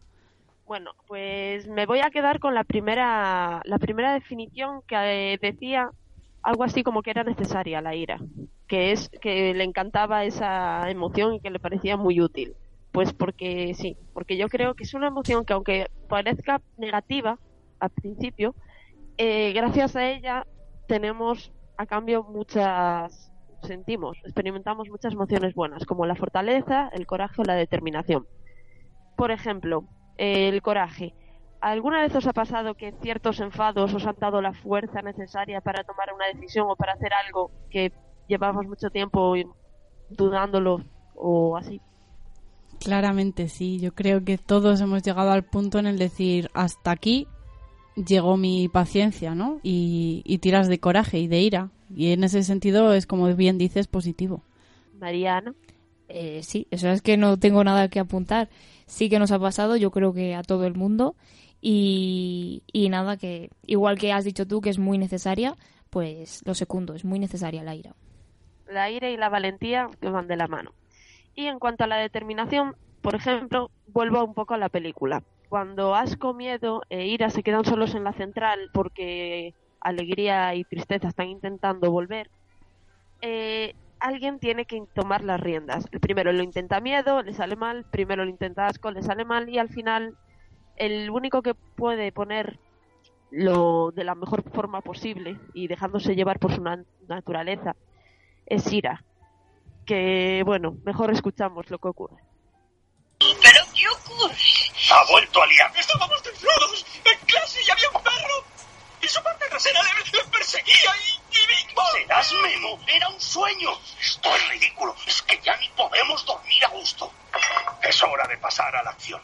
Bueno, pues me voy a quedar con la primera, la primera definición que eh, decía algo así como que era necesaria la ira, que es que le encantaba esa emoción y que le parecía muy útil. Pues porque sí, porque yo creo que es una emoción que aunque parezca negativa al principio, eh, gracias a ella tenemos a cambio muchas, sentimos, experimentamos muchas emociones buenas, como la fortaleza, el coraje o la determinación. Por ejemplo, el coraje. ¿Alguna vez os ha pasado que ciertos enfados os han dado la fuerza necesaria para tomar una decisión o para hacer algo que llevamos mucho tiempo dudándolo o así? Claramente sí, yo creo que todos hemos llegado al punto en el decir hasta aquí llegó mi paciencia, ¿no? Y, y tiras de coraje y de ira. Y en ese sentido es como bien dices positivo. Mariana. Eh, sí, eso es que no tengo nada que apuntar. Sí que nos ha pasado, yo creo que a todo el mundo. Y, y nada, que igual que has dicho tú que es muy necesaria, pues lo secundo, es muy necesaria la ira. La ira y la valentía que van de la mano. Y en cuanto a la determinación, por ejemplo, vuelvo un poco a la película. Cuando asco, miedo e ira se quedan solos en la central porque alegría y tristeza están intentando volver, eh, alguien tiene que tomar las riendas. El primero lo intenta miedo, le sale mal, primero lo intenta asco, le sale mal y al final el único que puede poner lo de la mejor forma posible y dejándose llevar por su na- naturaleza es ira. Que bueno, mejor escuchamos lo que ocurre. ¿Pero qué ocurre? Ha vuelto a liar. Estábamos desnudos en clase y había un perro. Trasera le, le perseguía y, y. Serás Memo. Era un sueño. Esto es ridículo. Es que ya ni podemos dormir a gusto. Es hora de pasar a la acción.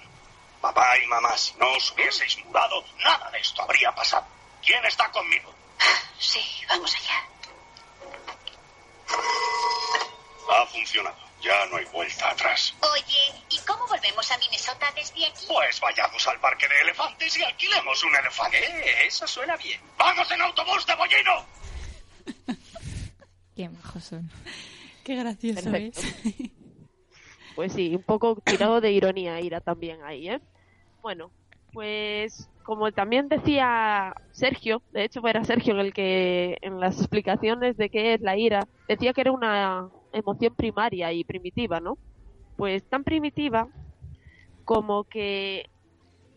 Papá y mamá, si no os hubieseis mudado, nada de esto habría pasado. ¿Quién está conmigo? Sí, vamos allá. Ha funcionado. Ya no hay vuelta atrás. Oye, ¿y cómo volvemos a Minnesota desde aquí? Pues vayamos al parque de elefantes y alquilemos un elefante. Eh, eso suena bien. ¡Vamos en autobús de bollino! Qué majos son. Qué gracioso Perfecto. es. Pues sí, un poco tirado de ironía ira también ahí, ¿eh? Bueno, pues como también decía Sergio, de hecho era Sergio el que en las explicaciones de qué es la ira, decía que era una emoción primaria y primitiva, ¿no? Pues tan primitiva como que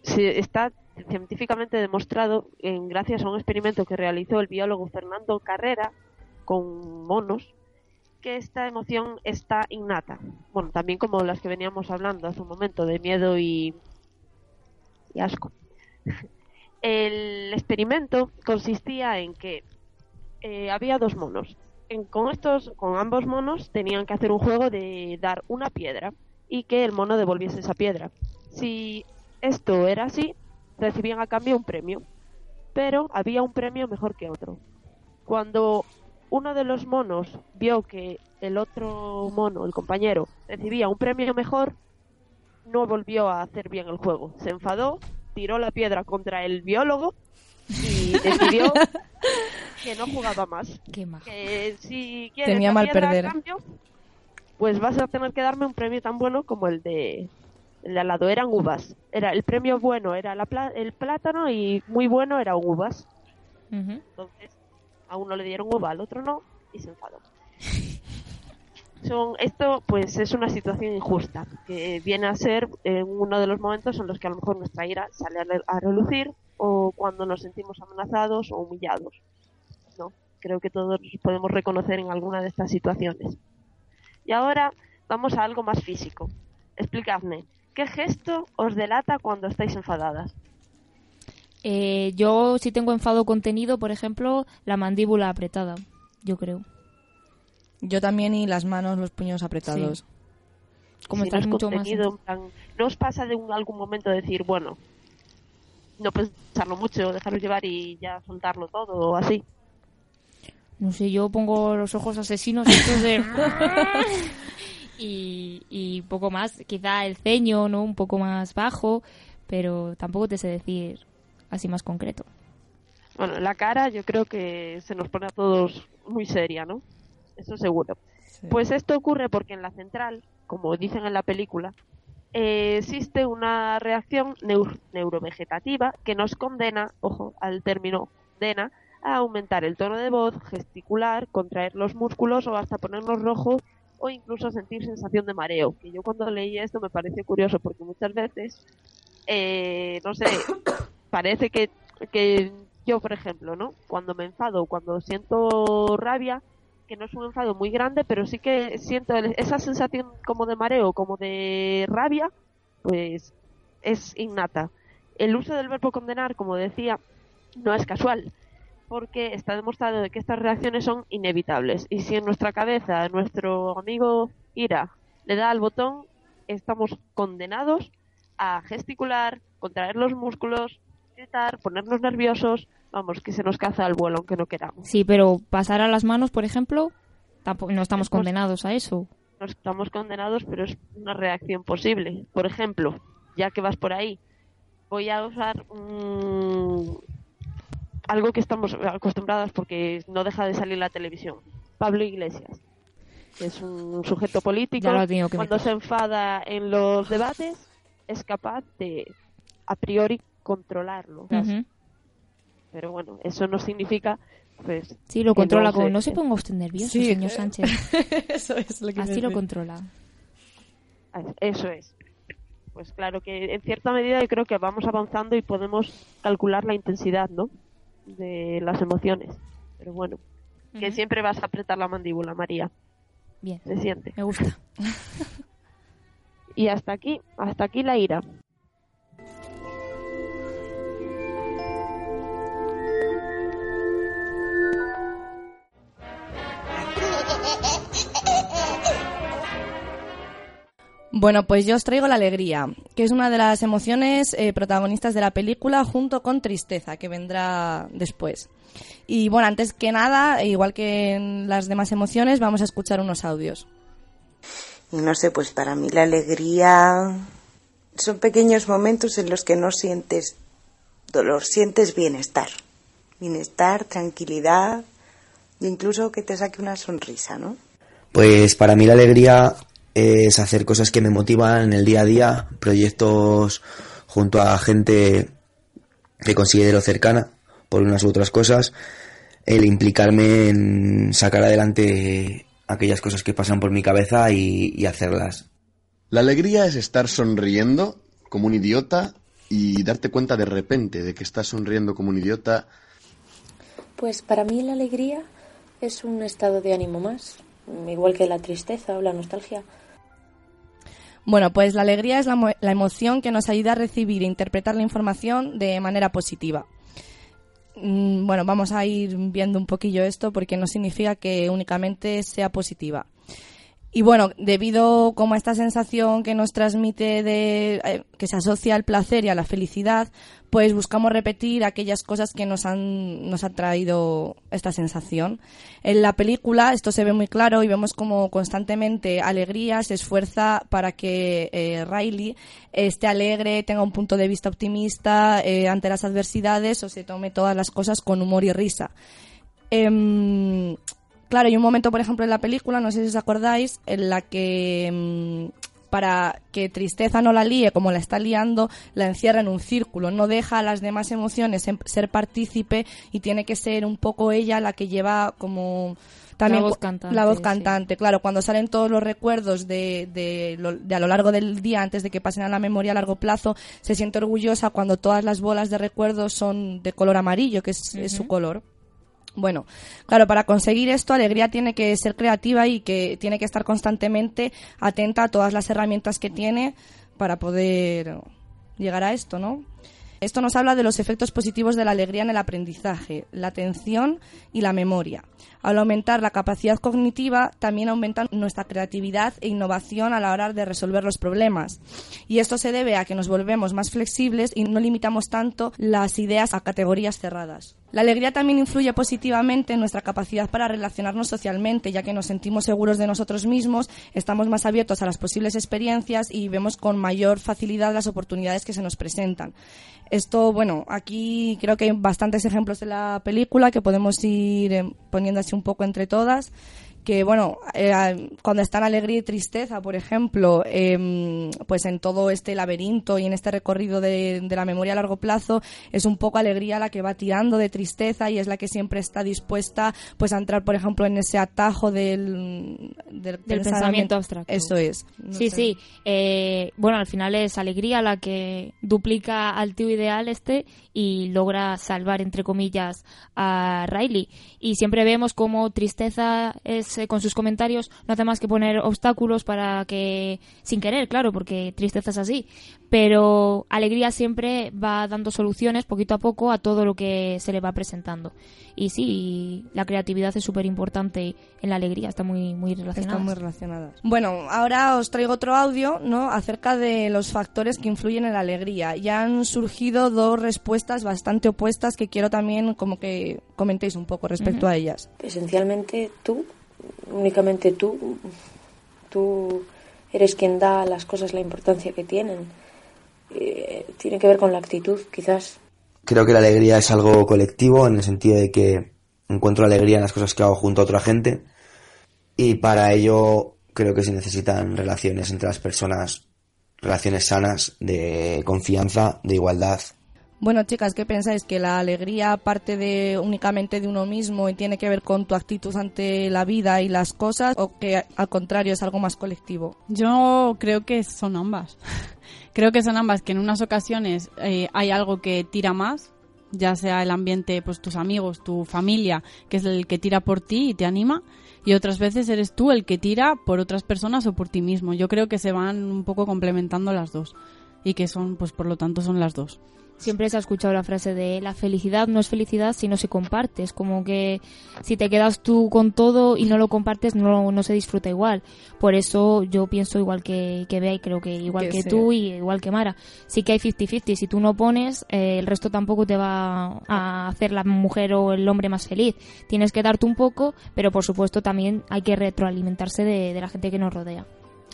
se está científicamente demostrado en, gracias a un experimento que realizó el biólogo Fernando Carrera con monos que esta emoción está innata. Bueno, también como las que veníamos hablando hace un momento de miedo y, asco. El experimento consistía en que eh, había dos monos. En- con estos, con ambos monos tenían que hacer un juego de dar una piedra y que el mono devolviese esa piedra. Si esto era así, recibían a cambio un premio, pero había un premio mejor que otro. Cuando uno de los monos vio que el otro mono, el compañero, recibía un premio mejor, no volvió a hacer bien el juego. Se enfadó, tiró la piedra contra el biólogo y decidió que no jugaba más. Que si quieres Temía la mal perder. cambio, pues vas a tener que darme un premio tan bueno como el de el de al lado. Eran uvas. Era el premio bueno era la pla- el plátano y muy bueno era uvas. Entonces a uno le dieron uva, al otro no y se enfadó. Son, esto pues es una situación injusta que viene a ser en uno de los momentos en los que a lo mejor nuestra ira sale a relucir o cuando nos sentimos amenazados o humillados. Creo que todos podemos reconocer en alguna de estas situaciones. Y ahora vamos a algo más físico. Explicadme, ¿qué gesto os delata cuando estáis enfadadas? Eh, yo si tengo enfado contenido, por ejemplo, la mandíbula apretada, yo creo. Yo también y las manos, los puños apretados. Como Si estás no mucho más... contenido, en plan, ¿No os pasa de un, algún momento decir, bueno, no pensarlo mucho, dejarlo llevar y ya soltarlo todo o así? No sé, yo pongo los ojos asesinos estos de... y, y poco más, quizá el ceño, ¿no? Un poco más bajo, pero tampoco te sé decir así más concreto. Bueno, la cara yo creo que se nos pone a todos muy seria, ¿no? Eso seguro. Pues esto ocurre porque en la central, como dicen en la película, eh, existe una reacción neurovegetativa que nos condena, ojo, al término condena, a aumentar el tono de voz, gesticular, contraer los músculos o hasta ponernos rojos o incluso sentir sensación de mareo. Que yo cuando leí esto me pareció curioso porque muchas veces, eh, no sé, parece que, que yo, por ejemplo, ¿no? Cuando me enfado, cuando siento rabia, que no es un enfado muy grande, pero sí que siento esa sensación como de mareo, como de rabia, pues es innata. El uso del verbo condenar, como decía, no es casual porque está demostrado de que estas reacciones son inevitables. Y si en nuestra cabeza nuestro amigo Ira le da al botón, estamos condenados a gesticular, contraer los músculos, gritar, ponernos nerviosos, vamos, que se nos caza al vuelo aunque no queramos. Sí, pero pasar a las manos, por ejemplo, tampoco no estamos condenados a eso. No estamos condenados, pero es una reacción posible. Por ejemplo, ya que vas por ahí, voy a usar un, algo que estamos acostumbrados porque no deja de salir la televisión. Pablo Iglesias, que es un sujeto político, cuando se enfada en los debates es capaz de a priori controlarlo. Pero bueno, eso no significa pues Sí, lo controla como no se ponga usted nervioso, señor Sánchez. eso es lo que Así lo controla. Eso es. Pues claro que en cierta medida yo creo que vamos avanzando y podemos calcular la intensidad, ¿no? De las emociones. Pero bueno, que siempre vas a apretar la mandíbula, María. Bien. Se siente. Me gusta. y hasta aquí, hasta aquí la ira. Bueno, pues yo os traigo la alegría, que es una de las emociones eh, protagonistas de la película junto con tristeza, que vendrá después. Y bueno, antes que nada, igual que en las demás emociones, vamos a escuchar unos audios. No sé, pues para mí la alegría son pequeños momentos en los que no sientes dolor, sientes bienestar. Bienestar, tranquilidad, e incluso que te saque una sonrisa, ¿no? Pues para mí la alegría es hacer cosas que me motivan en el día a día, proyectos junto a gente que considero cercana por unas u otras cosas, el implicarme en sacar adelante aquellas cosas que pasan por mi cabeza y, hacerlas. La alegría es estar sonriendo como un idiota y darte cuenta de repente de que estás sonriendo como un idiota. Pues para mí la alegría es un estado de ánimo más, igual que la tristeza o la nostalgia. Bueno, pues la alegría es la, emoción que nos ayuda a recibir e interpretar la información de manera positiva. Mm, bueno, vamos a ir viendo un poquillo esto porque no significa que únicamente sea positiva. Y bueno, debido como a esta sensación que nos transmite de eh, que se asocia al placer y a la felicidad, pues buscamos repetir aquellas cosas que nos han nos ha traído esta sensación. En la película esto se ve muy claro y vemos como constantemente alegría se esfuerza para que eh, Riley esté alegre, tenga un punto de vista optimista eh, ante las adversidades o se tome todas las cosas con humor y risa. Em, Claro, hay un momento, por ejemplo, en la película, no sé si os acordáis, en la que mm, para que tristeza no la líe como la está liando, la encierra en un círculo, no deja a las demás emociones ser partícipe y tiene que ser un poco ella la que lleva como también la voz cantante, la voz cantante. Claro, cuando salen todos los recuerdos de, de, de, a lo largo del día antes de que pasen a la memoria a largo plazo, se siente orgullosa cuando todas las bolas de recuerdos son de color amarillo, que es, es su color. Bueno, claro, para conseguir esto, Alegría tiene que ser creativa y que tiene que estar constantemente atenta a todas las herramientas que tiene para poder llegar a esto, ¿no? Esto nos habla de los efectos positivos de la alegría en el aprendizaje, la atención y la memoria. Al aumentar la capacidad cognitiva, también aumenta nuestra creatividad e innovación a la hora de resolver los problemas. Y esto se debe a que nos volvemos más flexibles y no limitamos tanto las ideas a categorías cerradas. La alegría también influye positivamente en nuestra capacidad para relacionarnos socialmente, ya que nos sentimos seguros de nosotros mismos, estamos más abiertos a las posibles experiencias y vemos con mayor facilidad las oportunidades que se nos presentan. Esto, bueno, aquí creo que hay bastantes ejemplos de la película que podemos ir eh, poniendo así un poco entre todas que bueno, eh, cuando está en alegría y tristeza, por ejemplo, em, pues en todo este laberinto y en este recorrido de, de, la memoria a largo plazo, es un poco alegría la que va tirando de tristeza y es la que siempre está dispuesta pues a entrar, por ejemplo, en ese atajo del, del, pensamiento, abstracto. Eso es. No sí, sé. sí. Eh, bueno, al final es alegría la que duplica al tío ideal este y logra salvar, entre comillas, a Riley. Y siempre vemos como tristeza es eh, con sus comentarios no hace más que poner obstáculos para que, sin querer, claro, porque tristeza es así, pero alegría siempre va dando soluciones poquito a poco a todo lo que se le va presentando. Y sí, la creatividad es súper importante en la alegría, está muy, muy relacionada. Están muy relacionadas. Bueno, ahora os traigo otro audio, ¿no? Acerca de los factores que influyen en la alegría. Ya han surgido dos respuestas bastante opuestas que quiero también como que comentéis un poco respecto uh -huh. a ellas. Esencialmente tú, únicamente tú, tú eres quien da a las cosas la importancia que tienen. Eh, tiene que ver con la actitud, quizás. Creo que la alegría es algo colectivo en el sentido de que encuentro alegría en las cosas que hago junto a otra gente y para ello creo que se necesitan relaciones entre las personas, relaciones sanas, de confianza, de igualdad. Bueno, chicas, ¿qué pensáis? ¿Que la alegría parte de únicamente de uno mismo y tiene que ver con tu actitud ante la vida y las cosas o que al contrario es algo más colectivo? Yo creo que son ambas. creo que son ambas, que en unas ocasiones eh, hay algo que tira más, ya sea el ambiente, pues tus amigos, tu familia, que es el que tira por ti y te anima, y otras veces eres tú el que tira por otras personas o por ti mismo. Yo creo que se van un poco complementando las dos y que son, pues por lo tanto, son las dos. Siempre se ha escuchado la frase de la felicidad no es felicidad si no se comparte. Es como que si te quedas tú con todo y no lo compartes, no, no se disfruta igual. Por eso yo pienso igual que, que Bea y creo que igual que, que sí. tú y igual que Mara. Sí que hay 50-50. Si tú no pones, eh, el resto tampoco te va a hacer la mujer o el hombre más feliz. Tienes que darte un poco, pero por supuesto también hay que retroalimentarse de, de la gente que nos rodea.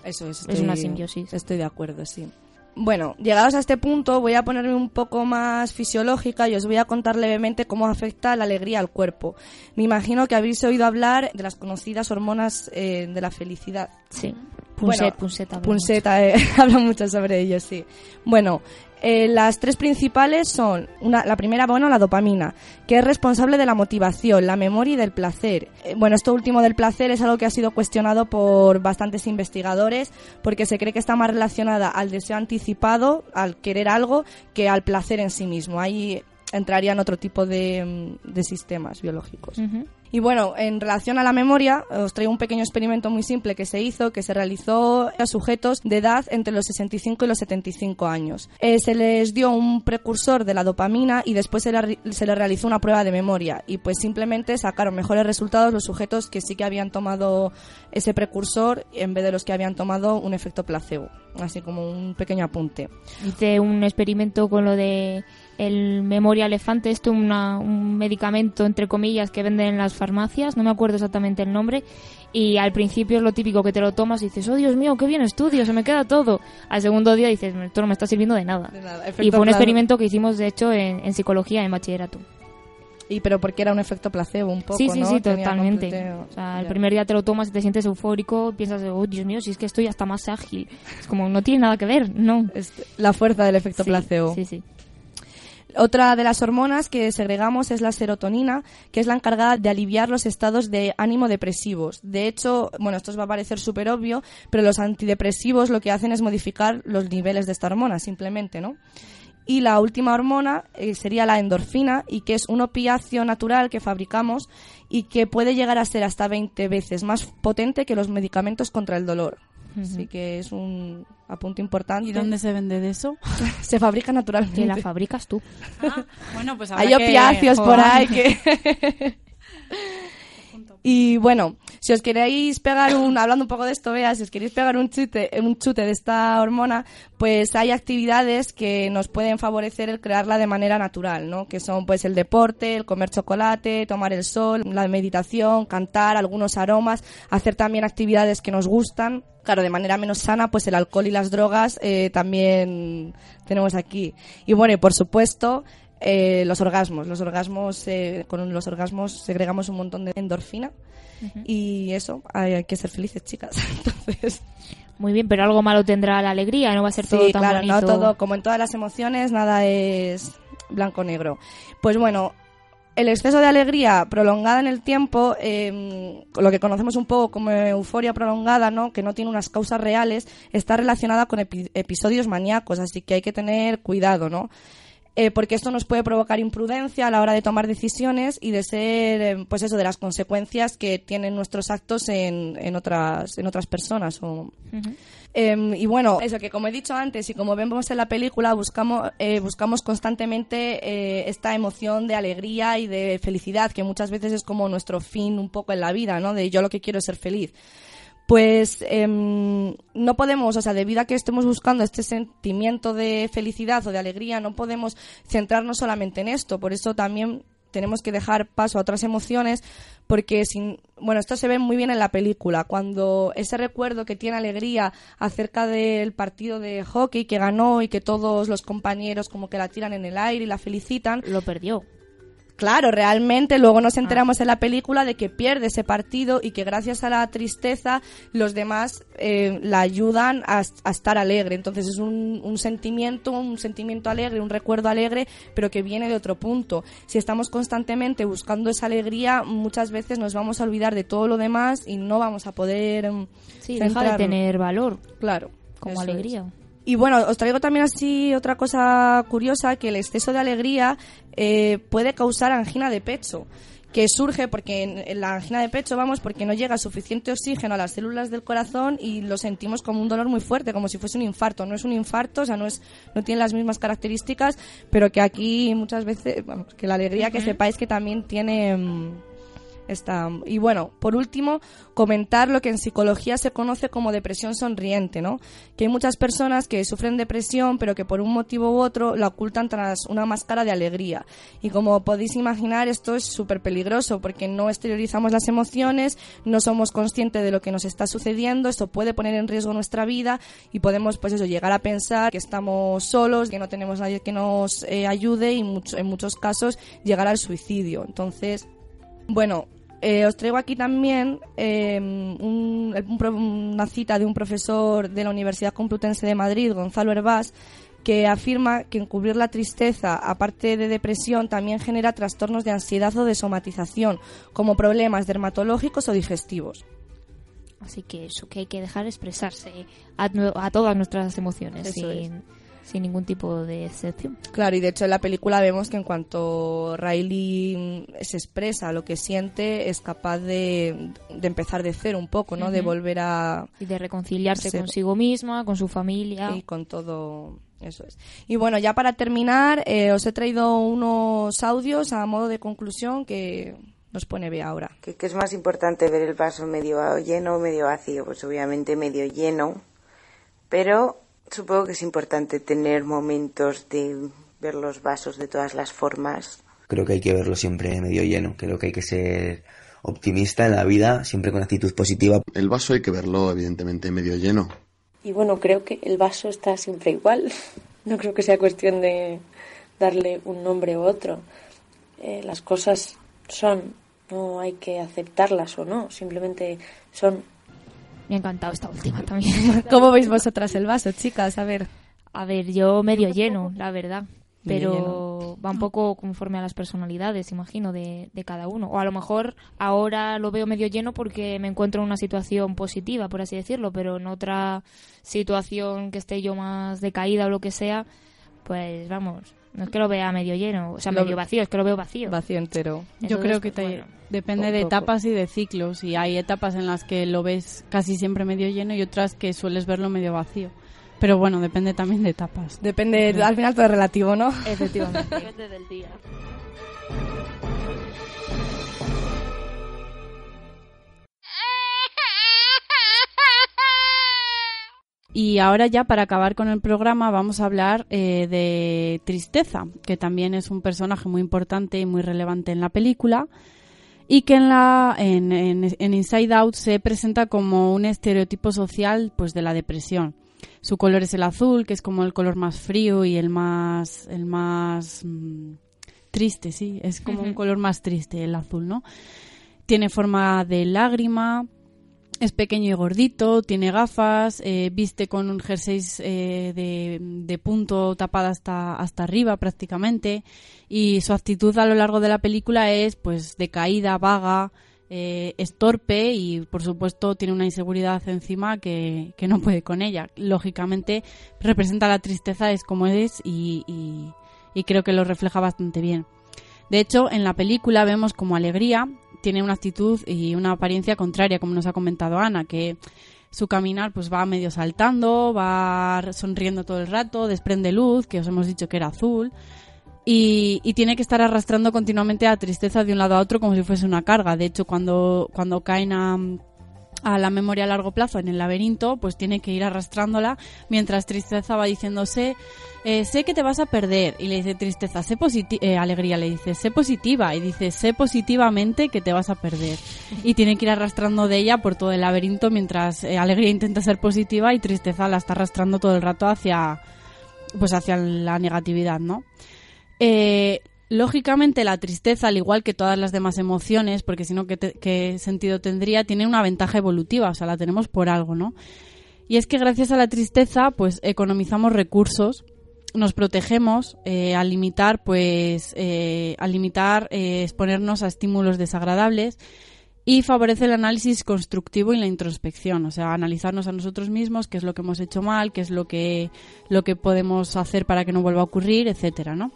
Eso es. Estoy, es una simbiosis. Estoy de acuerdo, sí. Bueno, llegados a este punto voy a ponerme un poco más fisiológica y os voy a contar levemente cómo afecta la alegría al cuerpo. Me imagino que habéis oído hablar de las conocidas hormonas eh, de la felicidad. Sí. Punset, bueno, Punset, Punset eh, habla mucho sobre ello, sí. Bueno, eh, las tres principales son una, la primera, bueno, la dopamina, que es responsable de la motivación, la memoria y del placer. Eh, bueno, esto último del placer es algo que ha sido cuestionado por bastantes investigadores porque se cree que está más relacionada al deseo anticipado, al querer algo, que al placer en sí mismo. Ahí entrarían otro tipo de, de sistemas biológicos. Y bueno, en relación a la memoria, os traigo un pequeño experimento muy simple que se hizo, que se realizó a sujetos de edad entre los 65 y los 75 años. Eh, se les dio un precursor de la dopamina y después se, se les realizó una prueba de memoria y pues simplemente sacaron mejores resultados los sujetos que sí que habían tomado ese precursor en vez de los que habían tomado un efecto placebo. Así como un pequeño apunte. Hice un experimento con lo de el memoria elefante, esto una, un medicamento entre comillas que venden en las farmacias, no me acuerdo exactamente el nombre, y al principio es lo típico que te lo tomas y dices, oh Dios mío, qué bien estudio, se me queda todo. Al segundo día dices, esto no me está sirviendo de nada. De nada. Y fue un experimento que hicimos, de hecho, en, en psicología, en bachillerato. Y pero porque era un efecto placebo un poco, Sí, sí, ¿no? sí, Tenía totalmente. O sea, el primer día te lo tomas y te sientes eufórico, piensas, oh Dios mío, si es que estoy hasta más ágil. Es como, no tiene nada que ver, no. la fuerza del efecto Sí, placebo. Sí, sí. Otra de las hormonas que segregamos es la serotonina, que es la encargada de aliviar los estados de ánimo depresivos. De hecho, bueno, esto os va a parecer súper obvio, pero los antidepresivos lo que hacen es modificar los niveles de esta hormona, simplemente, ¿no? Y la última hormona eh, sería la endorfina, y que es un opiáceo natural que fabricamos y que puede llegar a ser hasta 20 veces más potente que los medicamentos contra el dolor. Así que es un apunte importante. ¿Y dónde se vende de eso? se fabrica naturalmente. Que la fabricas tú. bueno, pues Hay opiáceos por ahí que... Y bueno, Si os queréis pegar un, hablando un poco de esto, vea, si os queréis pegar un chute, un chute de esta hormona, pues hay actividades que nos pueden favorecer el crearla de manera natural, ¿no? Que son pues el deporte, el comer chocolate, tomar el sol, la meditación, cantar, algunos aromas, hacer también actividades que nos gustan, claro, de manera menos sana, pues el alcohol y las drogas eh, también tenemos aquí. Y bueno, y por supuesto, eh, los orgasmos. Los orgasmos, eh, con los orgasmos segregamos un montón de endorfina y eso, hay, hay que ser felices, chicas. Entonces, Muy bien, pero algo malo tendrá la alegría, no va a ser todo sí, tan claro, bonito. no todo, como en todas las emociones, nada es blanco-negro. Pues bueno, el exceso de alegría prolongada en el tiempo, eh, lo que conocemos un poco como euforia prolongada, ¿no? que no tiene unas causas reales, está relacionada con epi- episodios maníacos, así que hay que tener cuidado, ¿no? Eh, porque esto nos puede provocar imprudencia a la hora de tomar decisiones y de ser, eh, pues eso, de las consecuencias que tienen nuestros actos en, en otras, en otras personas. O, Em, y bueno, eso que como he dicho antes y como vemos en la película, buscamos, eh, buscamos constantemente esta emoción de alegría y de felicidad, que muchas veces es como nuestro fin un poco en la vida, ¿no? De yo lo que quiero es ser feliz. Pues em, no podemos, o sea, debido a que estemos buscando este sentimiento de felicidad o de alegría, no podemos centrarnos solamente en esto. Por eso también tenemos que dejar paso a otras emociones porque sin bueno esto se ve muy bien en la película cuando ese recuerdo que tiene alegría acerca del partido de hockey que ganó y que todos los compañeros como que la tiran en el aire y la felicitan lo perdió Claro, realmente luego nos enteramos en la película de que pierde ese partido y que gracias a la tristeza los demás eh, la ayudan a, a estar alegre. Entonces es un, un sentimiento, un sentimiento alegre, un recuerdo alegre, pero que viene de otro punto. Si estamos constantemente buscando esa alegría, muchas veces nos vamos a olvidar de todo lo demás y no vamos a poder mm, Sí, deja de tener valor. Claro. Como es. Y bueno, os traigo también así otra cosa curiosa, que el exceso de alegría eh, puede causar angina de pecho, que surge porque en, la angina de pecho, vamos, porque no llega suficiente oxígeno a las células del corazón y lo sentimos como un dolor muy fuerte, como si fuese un infarto. No es un infarto, o sea, no, es, no tiene las mismas características, pero que aquí muchas veces, vamos, que la alegría que sepáis que también tiene... esta- y bueno, por último, comentar lo que en psicología se conoce como depresión sonriente, ¿no? Que hay muchas personas que sufren depresión, pero que por un motivo u otro la ocultan tras una máscara de alegría. Y como podéis imaginar, esto es súper peligroso porque no exteriorizamos las emociones, no somos conscientes de lo que nos está sucediendo, esto puede poner en riesgo nuestra vida y podemos, pues eso, llegar a pensar que estamos solos, que no tenemos nadie que nos eh, ayude y mucho- en muchos casos llegar al suicidio. Entonces, bueno, eh, os traigo aquí también eh, un- un pro- una cita de un profesor de la Universidad Complutense de Madrid, Gonzalo Herbás, que afirma que encubrir la tristeza, aparte de depresión, también genera trastornos de ansiedad o de somatización, como problemas dermatológicos o digestivos. Así que eso, que hay que dejar expresarse a, todas nuestras emociones Eso sin, sin ningún tipo de excepción. Claro, y de hecho en la película vemos que en cuanto Riley mm, se expresa lo que siente, es capaz de, de empezar de cero un poco, ¿no? De volver a... Y de reconciliarse ser- consigo misma, con su familia. y con todo eso es. Y bueno, ya para terminar, eh, os he traído unos audios a modo de conclusión que nos pone Bea ahora. ¿Qué, qué es más importante ver el vaso medio lleno o medio vacío? Pues obviamente medio lleno, pero supongo que es importante tener momentos de ver los vasos de todas las formas. Creo que hay que verlo siempre medio lleno. Creo que hay que ser optimista en la vida, siempre con actitud positiva. El vaso hay que verlo, evidentemente, medio lleno. Y bueno, creo que el vaso está siempre igual. No creo que sea cuestión de darle un nombre u otro. Eh, las cosas son, no hay que aceptarlas o no, simplemente son. Me ha encantado esta última también. ¿Cómo veis vosotras el vaso, chicas? A ver. A ver, yo medio lleno, la verdad. Pero va un poco conforme a las personalidades, imagino, de, de cada uno. O a lo mejor ahora lo veo medio lleno porque me encuentro en una situación positiva, por así decirlo, pero en otra situación que esté yo más decaída o lo que sea, pues vamos, no es que lo vea medio lleno, o sea, Lo- medio vacío, es que lo veo vacío. Vacío entero. Yo Entonces, creo que pues, te- bueno, Depende de etapas y de ciclos. Y hay etapas en las que lo ves casi siempre medio lleno y otras que sueles verlo medio vacío. Pero bueno, depende también de etapas. Depende, al final todo es relativo, ¿no? Efectivamente. depende del día. Y ahora ya para acabar con el programa vamos a hablar eh, de Tristeza, que también es un personaje muy importante y muy relevante en la película y que en la en, en, Inside Out se presenta como un estereotipo social pues de la depresión. Su color es el azul, que es como el color más frío y el más el más mm, triste, sí, es como un color más triste el azul, ¿no? Tiene forma de lágrima, es pequeño y gordito, tiene gafas, eh, viste con un jersey eh, de, punto tapada hasta, hasta arriba prácticamente y su actitud a lo largo de la película es pues decaída, vaga, eh, es torpe y por supuesto tiene una inseguridad encima que, que, no puede con ella. Lógicamente representa la tristeza, es como es y, y creo que lo refleja bastante bien. De hecho, en la película vemos como alegría tiene una actitud y una apariencia contraria, como nos ha comentado Ana, que su caminar pues va medio saltando, va sonriendo todo el rato, desprende luz, que os hemos dicho que era azul, y, tiene que estar arrastrando continuamente a tristeza de un lado a otro como si fuese una carga. De hecho, cuando, cuando caen a, a la memoria a largo plazo en el laberinto, pues tiene que ir arrastrándola mientras tristeza va diciéndose eh, sé que te vas a perder. Y le dice tristeza, sé eh, alegría, le dice, sé positiva. Y dice, sé positivamente que te vas a perder. Y tiene que ir arrastrando de ella por todo el laberinto mientras eh, alegría intenta ser positiva y tristeza la está arrastrando todo el rato hacia, pues hacia la negatividad, ¿no? Lógicamente la tristeza, al igual que todas las demás emociones, porque si no, ¿qué, ¿qué, sentido tendría? Tiene una ventaja evolutiva, o sea, la tenemos por algo, ¿no? Y es que gracias a la tristeza, pues economizamos recursos nos protegemos eh, al limitar, pues, eh, al limitar eh, exponernos a estímulos desagradables y favorece el análisis constructivo y la introspección, o sea, analizarnos a nosotros mismos, qué es lo que hemos hecho mal, qué es lo que lo que podemos hacer para que no vuelva a ocurrir, etcétera, ¿no?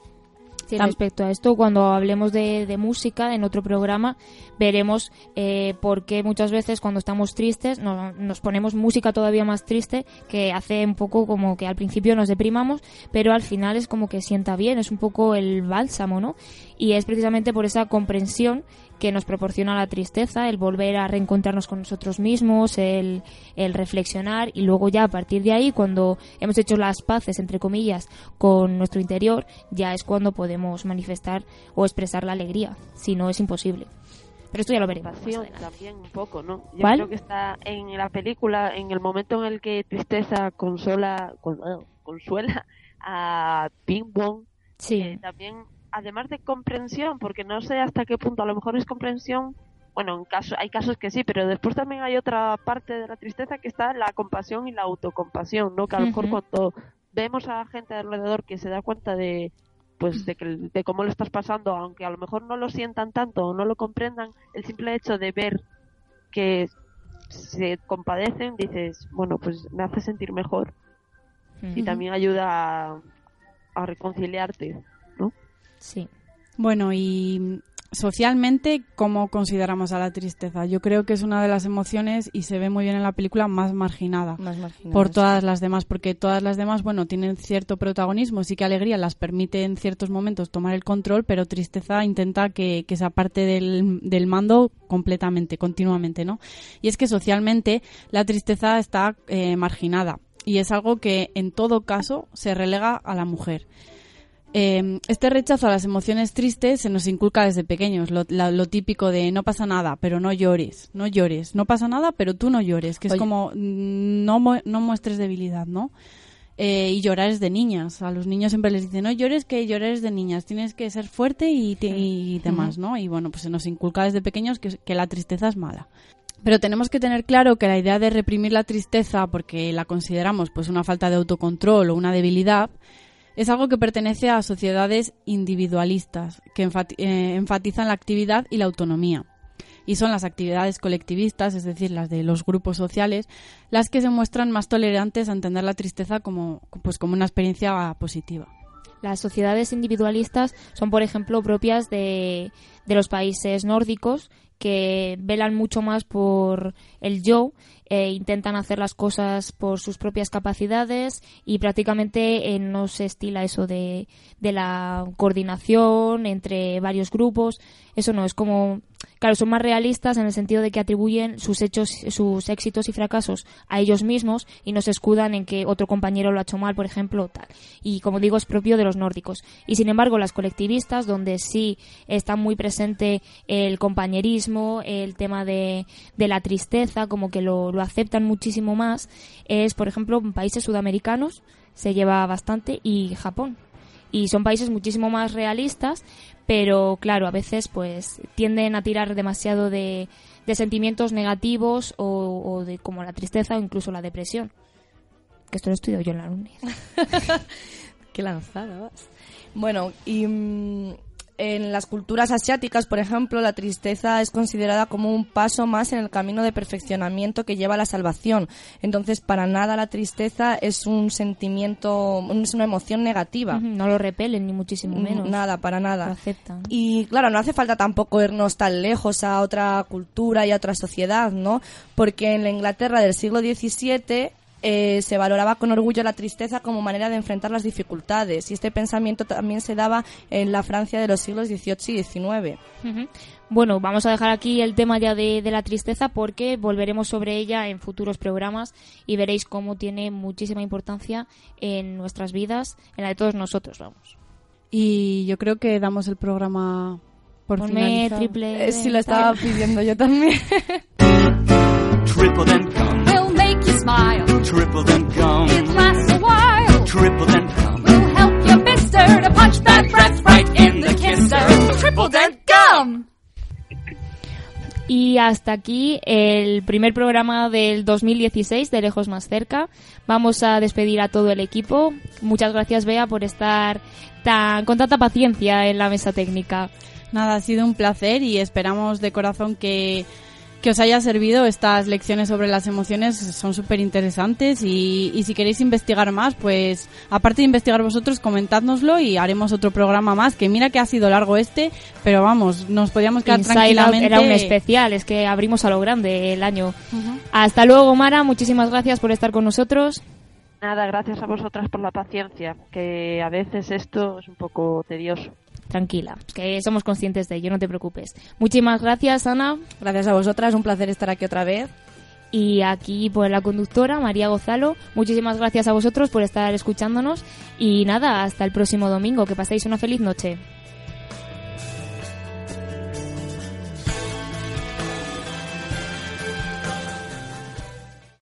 Respecto a esto, cuando hablemos de, música en otro programa, veremos eh, por qué muchas veces cuando estamos tristes nos ponemos música todavía más triste, que hace un poco como que al principio nos deprimamos, pero al final es como que sienta bien, es un poco el bálsamo, ¿no? Y es precisamente por esa comprensión que nos proporciona la tristeza, el volver a reencontrarnos con nosotros mismos, el, el, reflexionar y luego ya a partir de ahí, cuando hemos hecho las paces, entre comillas, con nuestro interior, ya es cuando podemos manifestar o expresar la alegría, si no es imposible. Pero esto ya lo veremos. también un poco, ¿no? Yo creo que está en la película, en el momento en el que tristeza consola, consuela a Ping Pong, sí. Eh, también además de comprensión, porque no sé hasta qué punto, a lo mejor es comprensión, bueno, en caso, hay casos que sí, pero después también hay otra parte de la tristeza que está la compasión y la autocompasión, ¿no? Que a lo mejor cuando vemos a gente alrededor que se da cuenta de pues de, que, de cómo lo estás pasando, aunque a lo mejor no lo sientan tanto o no lo comprendan, el simple hecho de ver que se compadecen, dices, bueno, pues me hace sentir mejor y también ayuda a reconciliarte. Sí. Bueno, y socialmente, ¿cómo consideramos a la tristeza? Yo creo que es una de las emociones, y se ve muy bien en la película, más marginada, por todas las demás, porque todas las demás, bueno, tienen cierto protagonismo, sí que alegría las permite en ciertos momentos tomar el control, pero tristeza intenta que, que sea parte del, del mando completamente, continuamente, ¿no? Y es que socialmente la tristeza está eh, marginada, y es algo que en todo caso se relega a la mujer. Em, este rechazo a las emociones tristes se nos inculca desde pequeños, lo, típico de no pasa nada, pero no llores, no llores, no pasa nada, pero tú no llores, que es como mm, no, no muestres debilidad, ¿no? Eh, y llorar es de niñas, a los niños siempre les dicen no llores, que llorar es de niñas, tienes que ser fuerte y, y demás, ¿no? Y bueno, pues se nos inculca desde pequeños que, que la tristeza es mala. Pero tenemos que tener claro que la idea de reprimir la tristeza porque la consideramos pues una falta de autocontrol o una debilidad es algo que pertenece a sociedades individualistas, que eh, enfatizan la actividad y la autonomía. Y son las actividades colectivistas, es decir, las de los grupos sociales, las que se muestran más tolerantes a entender la tristeza como, pues, como una experiencia positiva. Las sociedades individualistas son, por ejemplo, propias de, de los países nórdicos que velan mucho más por el yo eh, intentan hacer las cosas por sus propias capacidades y prácticamente eh, no se estila eso de, de la coordinación entre varios grupos. Eso no, es como, claro, son más realistas en el sentido de que atribuyen sus hechos, sus éxitos y fracasos a ellos mismos y no se escudan en que otro compañero lo ha hecho mal, por ejemplo, tal. Y como digo, es propio de los nórdicos. Y sin embargo, las colectivistas, donde sí está muy presente el compañerismo, el tema de, de la tristeza, como que lo, lo aceptan muchísimo más, es, por ejemplo, países sudamericanos se lleva bastante y Japón. Y son países muchísimo más realistas, pero claro, a veces pues tienden a tirar demasiado de, de sentimientos negativos o, de como la tristeza o incluso la depresión. Que esto lo estudio yo en la UNED. Qué lanzada vas. Bueno, y mm, en las culturas asiáticas, por ejemplo, la tristeza es considerada como un paso más en el camino de perfeccionamiento que lleva a la salvación. Entonces, para nada la tristeza es un sentimiento, es una emoción negativa. No lo repelen ni muchísimo Mm, menos. Nada, para nada. Lo aceptan. Y claro, no hace falta tampoco irnos tan lejos a otra cultura y a otra sociedad, ¿no? Porque en la Inglaterra del siglo XVII eh, se valoraba con orgullo la tristeza como manera de enfrentar las dificultades y este pensamiento también se daba en la Francia de los siglos XVIII y XIX. Bueno, vamos a dejar aquí el tema ya de, de la tristeza porque volveremos sobre ella en futuros programas y veréis cómo tiene muchísima importancia en nuestras vidas, en la de todos nosotros, vamos. Y yo creo que damos el programa por Ponme finalizado. triple Eh, sí, lo estaba pidiendo yo también. smile. Triple then come. It lasts a while. Triple then come. We'll help you, mister, to punch that breath right in the kisser. Triple Dent Gum. Y hasta aquí el primer programa del 2016 de Lejos Más Cerca. Vamos a despedir a todo el equipo. Muchas gracias, Bea, por estar tan, con tanta paciencia en la mesa técnica. Nada, ha sido un placer y esperamos de corazón que, que os haya servido estas lecciones sobre las emociones. Son súper interesantes y, y si queréis investigar más, pues aparte de investigar vosotros, comentádnoslo y haremos otro programa más. Que mira que ha sido largo este, pero vamos, nos podíamos quedar Inside tranquilamente. era un especial, es que abrimos a lo grande el año. Hasta luego, Mara. Muchísimas gracias por estar con nosotros. Nada, gracias a vosotras por la paciencia, que a veces esto es un poco tedioso. Tranquila, que somos conscientes de ello, no te preocupes. Muchísimas gracias, Ana. Gracias a vosotras, un placer estar aquí otra vez. Y aquí por la conductora, María Gozalo. Muchísimas gracias a vosotros por estar escuchándonos. Y nada, hasta el próximo domingo. Que paséis una feliz noche.